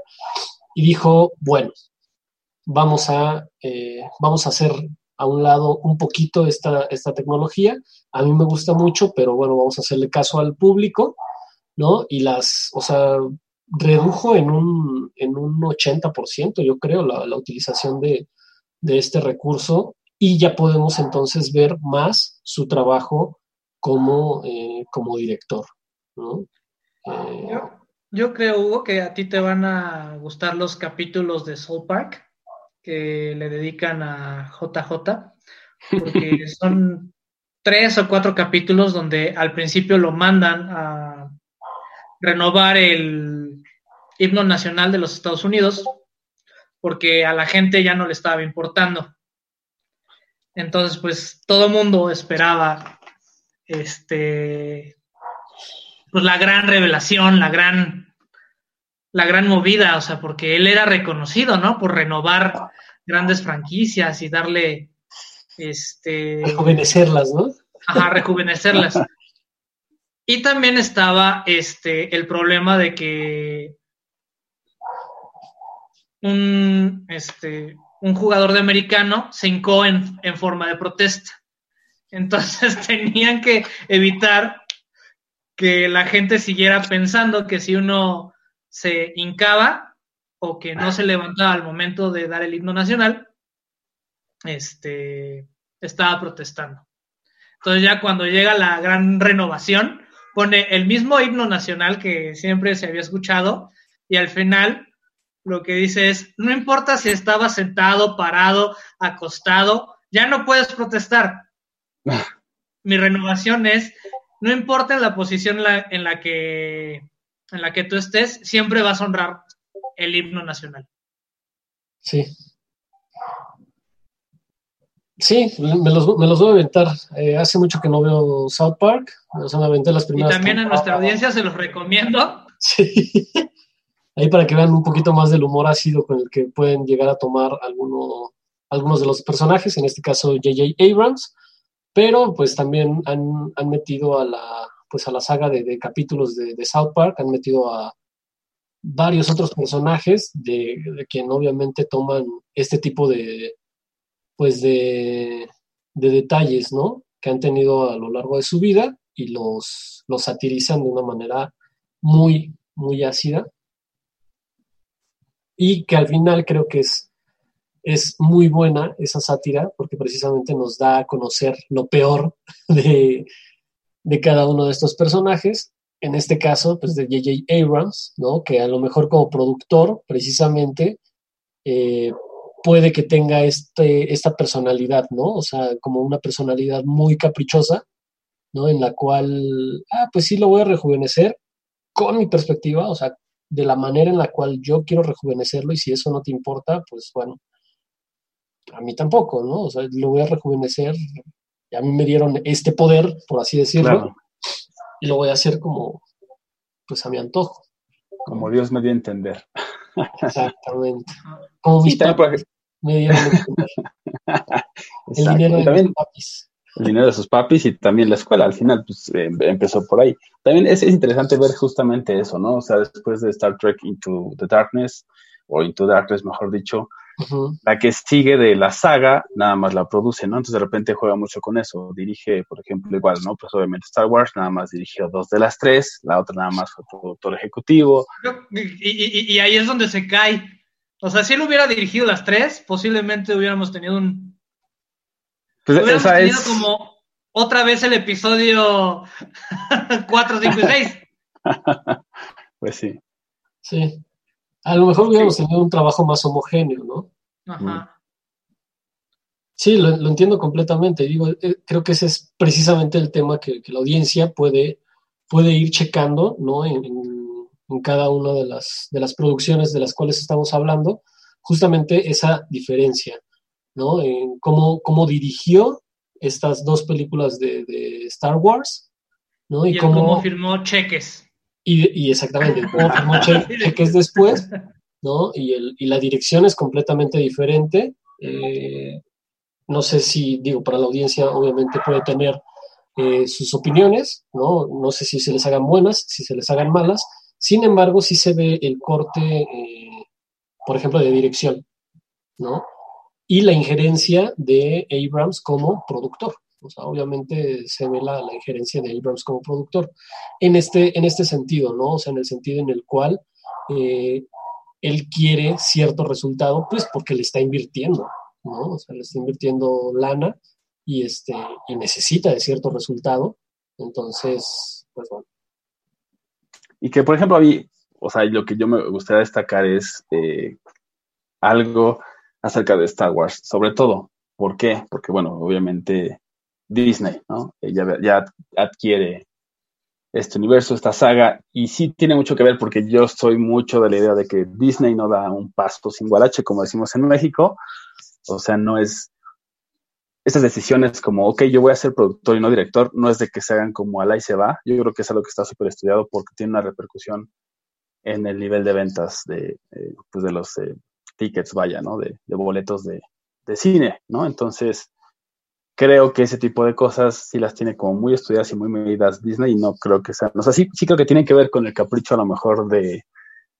y dijo, bueno, vamos a, eh, vamos a hacer a un lado un poquito esta, esta tecnología. A mí me gusta mucho, pero bueno, vamos a hacerle caso al público, ¿no? Y las, o sea, redujo en un, en un 80%, yo creo, la, la utilización de, de este recurso y ya podemos entonces ver más su trabajo como, eh, como director, ¿no? Eh, Yo, yo creo, Hugo, que a ti te van a gustar los capítulos de Soul Park que le dedican a JJ, porque son tres o cuatro capítulos donde al principio lo mandan a renovar el himno nacional de los Estados Unidos, porque a la gente ya no le estaba importando. Entonces, pues todo mundo esperaba este pues la gran revelación, la gran la gran movida, o sea, porque él era reconocido, ¿no? Por renovar grandes franquicias y darle este rejuvenecerlas, ¿no? Ajá, rejuvenecerlas. Y también estaba este el problema de que un este un jugador de americano se hincó en, en forma de protesta. Entonces tenían que evitar que la gente siguiera pensando que si uno se hincaba o que no se levantaba al momento de dar el himno nacional, este, estaba protestando. Entonces ya cuando llega la gran renovación, pone el mismo himno nacional que siempre se había escuchado y al final lo que dice es, no importa si estaba sentado, parado, acostado, ya no puedes protestar. Mi renovación es, no importa la posición en la, en la que en la que tú estés, siempre vas a honrar el himno nacional. Sí. Sí, me los, me los voy a aventar. Eh, hace mucho que no veo South Park. O sea, me aventé las Y primeras. también a nuestra audiencia se los recomiendo Sí. Ahí para que vean un poquito más del humor ácido con el que pueden llegar a tomar alguno, algunos de los personajes, en este caso J.J. Abrams, pero pues también han, han metido a la, pues a la saga de, capítulos de, de South Park, han metido a varios otros personajes de, de quien obviamente toman este tipo de, pues de, de detalles, ¿no? Que han tenido a lo largo de su vida y los, los satirizan de una manera muy, muy ácida. Y que al final creo que es, es muy buena esa sátira porque precisamente nos da a conocer lo peor de, de cada uno de estos personajes. En este caso, pues de J.J. Abrams, ¿no? Que a lo mejor como productor, precisamente, eh, puede que tenga este, esta personalidad, ¿no? O sea, como una personalidad muy caprichosa, ¿no? En la cual, ah, pues sí lo voy a rejuvenecer con mi perspectiva, o sea, de la manera en la cual yo quiero rejuvenecerlo y si eso no te importa, pues bueno, a mí tampoco, ¿no? O sea, lo voy a rejuvenecer, y a mí me dieron este poder, por así decirlo, Claro. y lo voy a hacer como, pues a mi antojo. Como Dios me dio a entender. Exactamente. Como Sí, mis también, me dieron a entender. el dinero de mis papis. El dinero de sus papis y también la escuela. Al final, pues eh, empezó por ahí. También es, es interesante ver justamente eso, ¿no? O sea, después de Star Trek Into the Darkness, o Into Darkness, mejor dicho, la que sigue de la saga, nada más la produce, ¿no? Entonces de repente juega mucho con eso. Dirige, por ejemplo, igual, ¿no? Pues obviamente Star Wars nada más dirigió dos de las tres, la otra nada más fue productor ejecutivo. Y, y- y- y ahí es donde se cae. O sea, si él hubiera dirigido las tres, posiblemente hubiéramos tenido un. Pues Hubiéramos esa tenido es, como otra vez el episodio 4, 5 y 6. pues sí. Sí. A lo mejor hubiéramos tenido un trabajo más homogéneo, ¿no? Ajá. Sí, lo, lo entiendo completamente. Digo, eh, creo que ese es precisamente el tema que, que la audiencia puede, puede ir checando, ¿no? En, en- en cada una de las, de las producciones de las cuales estamos hablando, justamente esa diferencia, ¿no? En cómo, cómo dirigió estas dos películas de, de Star Wars, ¿no? Y cómo, cómo firmó cheques. y, y exactamente, cómo firmó che- cheques después, ¿no? Y, el, y la dirección es completamente diferente. Eh, no sé si, digo, para la audiencia obviamente puede tener eh, sus opiniones, ¿no? No sé si se les hagan buenas, si se les hagan malas. Sin embargo, sí se ve el corte, eh, por ejemplo, de dirección, ¿no? Y la injerencia de Abrams como productor. O sea, obviamente se ve la, injerencia de Abrams como productor en este, en este sentido, ¿no? O sea, en el sentido en el cual eh, él quiere cierto resultado, pues porque le está invirtiendo, ¿no? O sea, le está invirtiendo lana y, este, y necesita de cierto resultado. Entonces, pues bueno. Y que, por ejemplo, a mí, o sea, lo que yo me gustaría destacar es eh, algo acerca de Star Wars, sobre todo. ¿Por qué? Porque, bueno, obviamente Disney, ¿no? Ya, ya adquiere este universo, esta saga, y sí tiene mucho que ver porque yo soy mucho de la idea de que Disney no da un paso sin guarache, como decimos en México. O sea, no es esas decisiones como, ok, yo voy a ser productor y no director, no es de que se hagan como al y se va. Yo creo que es algo que está súper estudiado porque tiene una repercusión en el nivel de ventas de, eh, pues de los eh, tickets, vaya, ¿no? De, de boletos de, cine, ¿no? Entonces, creo que ese tipo de cosas sí las tiene como muy estudiadas y muy medidas Disney y no creo que sean, o sea, sí, sí creo que tienen que ver con el capricho a lo mejor de,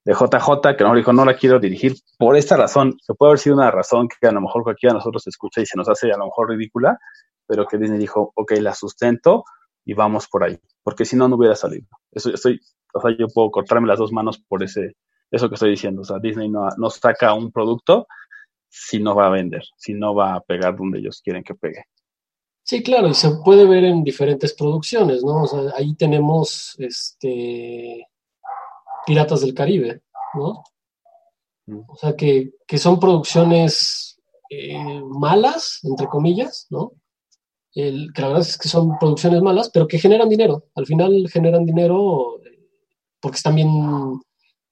de JJ, que mejor dijo, no la quiero dirigir por esta razón, que puede haber sido una razón que a lo mejor cualquiera de nosotros escucha y se nos hace a lo mejor ridícula, pero que Disney dijo, ok, la sustento y vamos por ahí, porque si no, no hubiera salido. Eso o sea, yo puedo cortarme las dos manos por ese, eso que estoy diciendo, o sea, Disney no, no saca un producto si no va a vender, si no va a pegar donde ellos quieren que pegue. Sí, claro, y se puede ver en diferentes producciones, ¿no? O sea, ahí tenemos este Piratas del Caribe, ¿no? O sea, que, que son producciones eh, malas, entre comillas, ¿no? El, que la verdad es que son producciones malas, pero que generan dinero. Al final generan dinero eh, porque están bien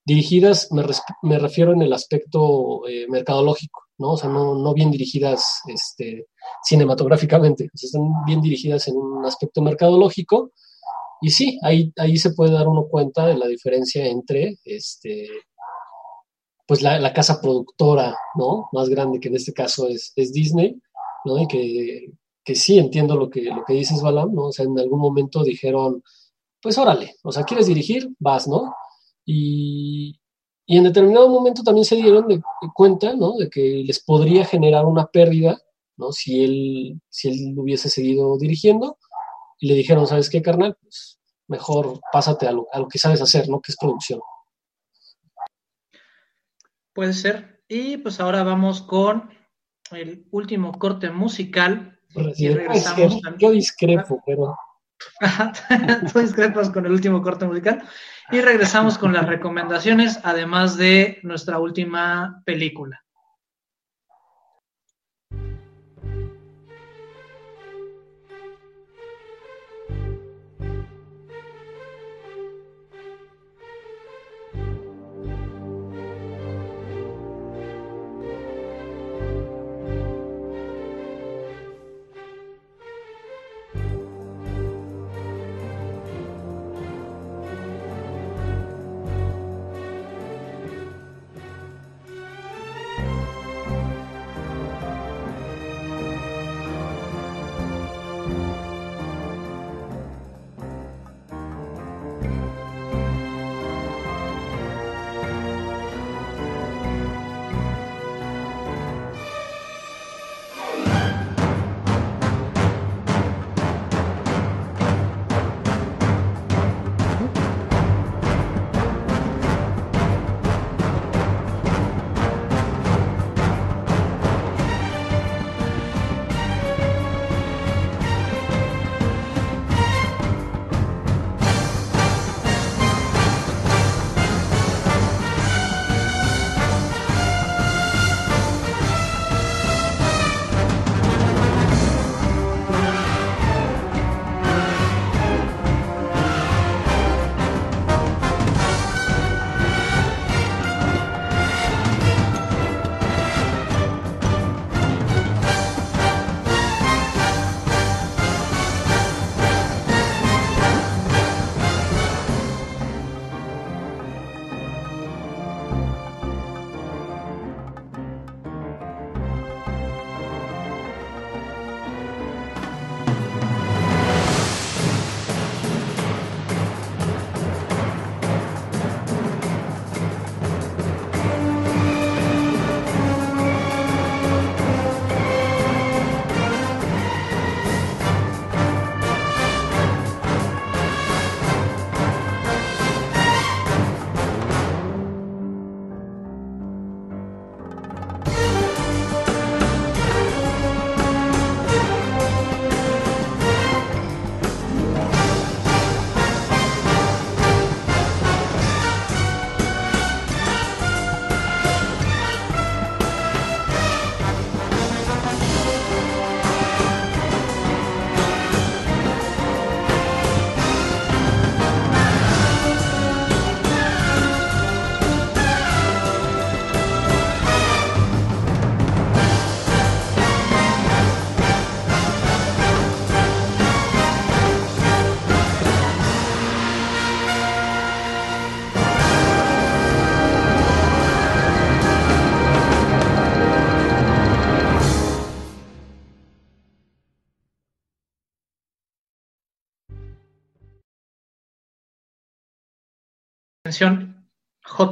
dirigidas, me, me refiero en el aspecto eh, mercadológico, ¿no? O sea, no, no bien dirigidas este, cinematográficamente, están bien dirigidas en un aspecto mercadológico y sí, ahí, ahí se puede dar uno cuenta de la diferencia entre este, pues la, la casa productora, ¿no? Más grande que en este caso es, es Disney, ¿no? Y que, que sí entiendo lo que, lo que dices, Balam, ¿no? O sea, en algún momento dijeron, pues órale, o sea, ¿quieres dirigir? Vas, ¿no? Y, y en determinado momento también se dieron de, de cuenta, ¿no? De que les podría generar una pérdida, ¿no? Si él, si él hubiese seguido dirigiendo, y le dijeron, ¿sabes qué, carnal? Pues mejor pásate a lo, a lo que sabes hacer, ¿no? Que es producción. Puede ser. Y pues ahora vamos con el último corte musical. Y regresamos yo discrepo, pero Tú discrepas con el último corte musical. Y regresamos con las recomendaciones, además de nuestra última película.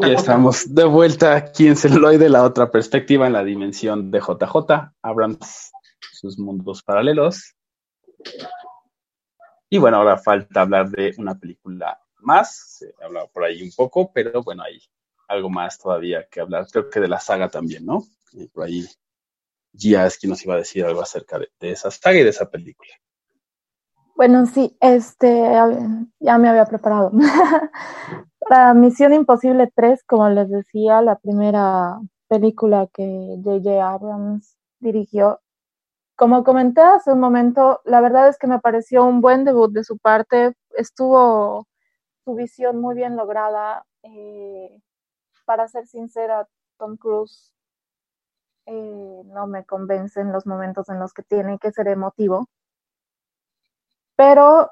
Ya estamos de vuelta aquí en Celuloide, la otra perspectiva en la dimensión de JJ. Abrams, sus mundos paralelos. Y bueno, ahora falta hablar de una película más. Se ha hablado por ahí un poco, pero bueno, hay algo más todavía que hablar. Creo que de la saga también, ¿no? Y por ahí Gia es quien nos iba a decir algo acerca de, de esa saga y de esa película. Bueno, sí, este, ya me había preparado. Para Misión Imposible 3, como les decía, la primera película que J.J. Abrams dirigió. Como comenté hace un momento, la verdad es que me pareció un buen debut de su parte. Estuvo su visión muy bien lograda. Eh, para ser sincera, Tom Cruise eh, no me convence en los momentos en los que tiene que ser emotivo. Pero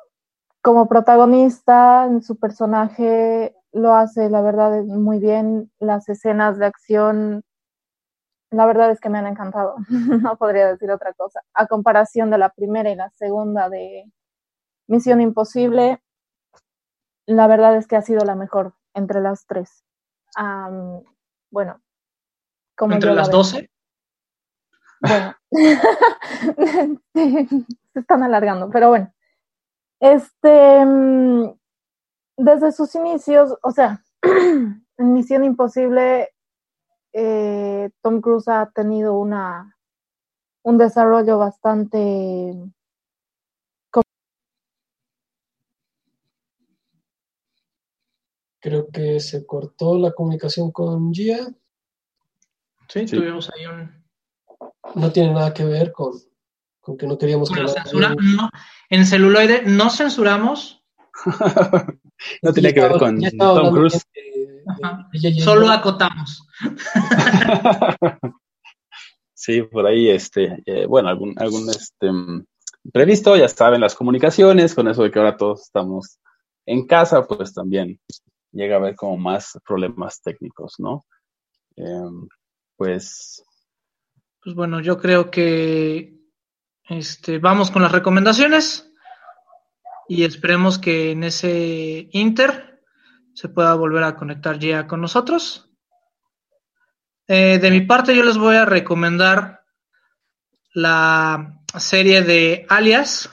como protagonista, en su personaje lo hace, la verdad, muy bien. Las escenas de acción, la verdad es que me han encantado. no podría decir otra cosa. A comparación de la primera y la segunda de Misión Imposible, la verdad es que ha sido la mejor entre las tres. Um, bueno, como ¿Entre las. 12? Bueno, se están alargando, pero bueno. Este, mm, desde sus inicios, o sea, en Misión Imposible, eh, Tom Cruise ha tenido una, un desarrollo bastante Creo que se cortó la comunicación con Gia. Sí, Sí. tuvimos ahí un... No tiene nada que ver con, con que no queríamos que censura. No, en celuloide no censuramos, no tenía que ver con Tom Cruise. de- de- solo acotamos. sí, por ahí, este, eh, bueno, algún, algún este, previsto, ya saben, las comunicaciones, con eso de que ahora todos estamos en casa, pues también llega a haber como más problemas técnicos, ¿no? Em, pues, Pues bueno, yo creo que este, vamos con las recomendaciones y esperemos que en ese inter se pueda volver a conectar ya con nosotros. Eh, de mi parte, yo les voy a recomendar la serie de Alias,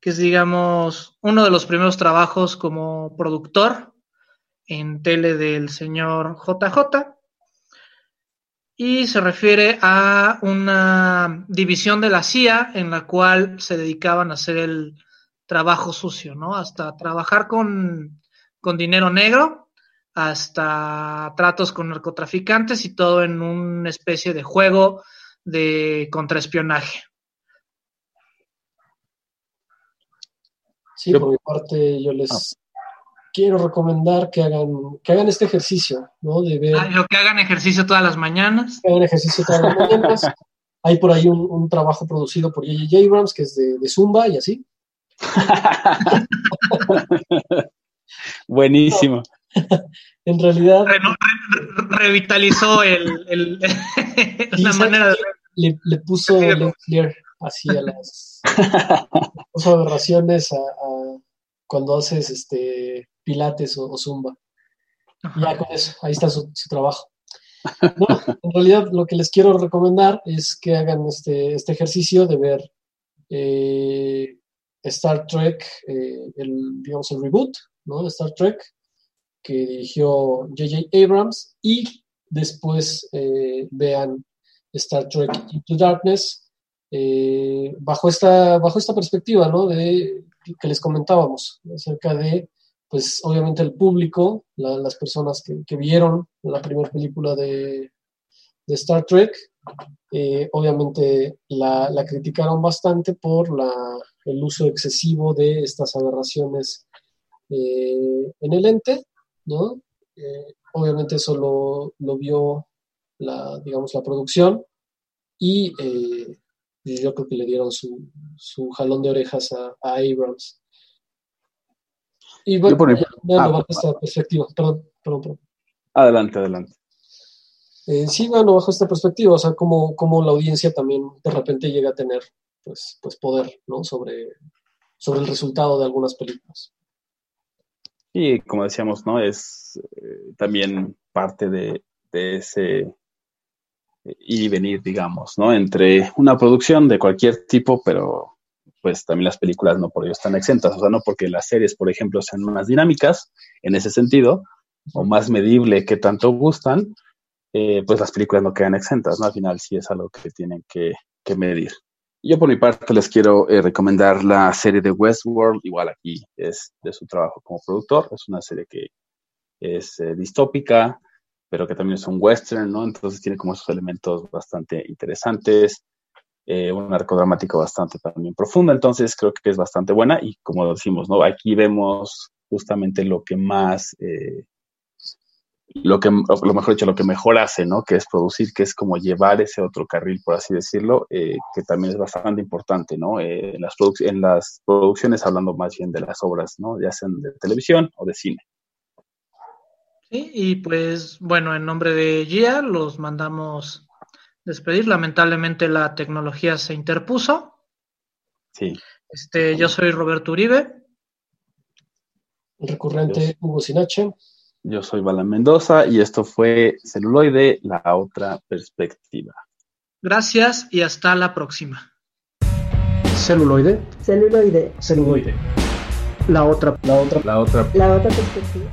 que es, digamos, uno de los primeros trabajos como productor en tele del señor JJ y se refiere a una división de la CIA en la cual se dedicaban a hacer el trabajo sucio, ¿no? Hasta trabajar con, con dinero negro, hasta tratos con narcotraficantes y todo en una especie de juego de contraespionaje. Sí, por mi parte yo les quiero recomendar que hagan, que hagan este ejercicio, ¿no? De ver, Ah, lo que hagan ejercicio todas las mañanas. que hagan ejercicio todas las mañanas. Hay por ahí un, un trabajo producido por J.J. Abrams, que es de, de Zumba y así. buenísimo. En realidad Reno- re- re- revitalizó el, el- la manera de le, le puso Lens Flare así a las puso aberraciones a, a cuando haces este pilates o, o zumba. Ya con eso, ahí está su, su trabajo. No, en realidad lo que les quiero recomendar es que hagan este, este ejercicio de ver eh, Star Trek, eh, el, digamos el reboot ¿no? de Star Trek, que dirigió J.J. Abrams, y después eh, vean Star Trek Into Darkness bajo, esta, bajo esta perspectiva ¿no? de, que les comentábamos acerca de pues obviamente el público, la- las personas que, que vieron la primera película de, de Star Trek, eh, obviamente la, la criticaron bastante por la, el uso excesivo de estas aberraciones eh, en el ente, ¿no? Eh, obviamente eso lo, lo vio la, digamos, la producción y y yo creo que le dieron su, su jalón de orejas a, a Abrams. Y bueno, Yo por mi- veanlo ah, bajo esta perspectiva, perdón, perdón, perdón. Adelante, adelante. Eh, sí, bueno, bajo esta perspectiva, o sea, como, como la audiencia también de repente llega a tener pues, pues poder, ¿no? Sobre, sobre el resultado de algunas películas. Y como decíamos, ¿no? Es eh, también parte de, de ese eh, ir y venir, digamos, ¿no? Entre una producción de cualquier tipo, pero pues también las películas no por ello están exentas, o sea, no porque las series, por ejemplo, sean más dinámicas en ese sentido, o más medible que tanto gustan, eh, pues las películas no quedan exentas, ¿no? Al final sí es algo que tienen que, que medir. Yo por mi parte les quiero eh, recomendar la serie de Westworld, igual aquí es de su trabajo como productor, es una serie que es eh, distópica, pero que también es un western, ¿no? Entonces tiene como esos elementos bastante interesantes, eh, un arco dramático bastante también profundo, entonces creo que es bastante buena y como decimos, ¿no? Aquí vemos justamente lo que más eh, lo que, lo mejor dicho, lo que mejor hace, ¿no? Que es producir, que es como llevar ese otro carril, por así decirlo, eh, que también es bastante importante, ¿no? En, las en las producciones, hablando más bien de las obras, ¿no? Ya sean de televisión o de cine. Sí, y pues bueno, en nombre de GIA los mandamos despedir. Lamentablemente la tecnología se interpuso. Sí. Este, yo soy Roberto Uribe. Recurrente Hugo Sinache. Yo soy Bala Mendoza y esto fue Celuloide, la otra perspectiva. Gracias y hasta la próxima. Celuloide. Celuloide. Celuloide. La otra, la otra, La otra La otra perspectiva.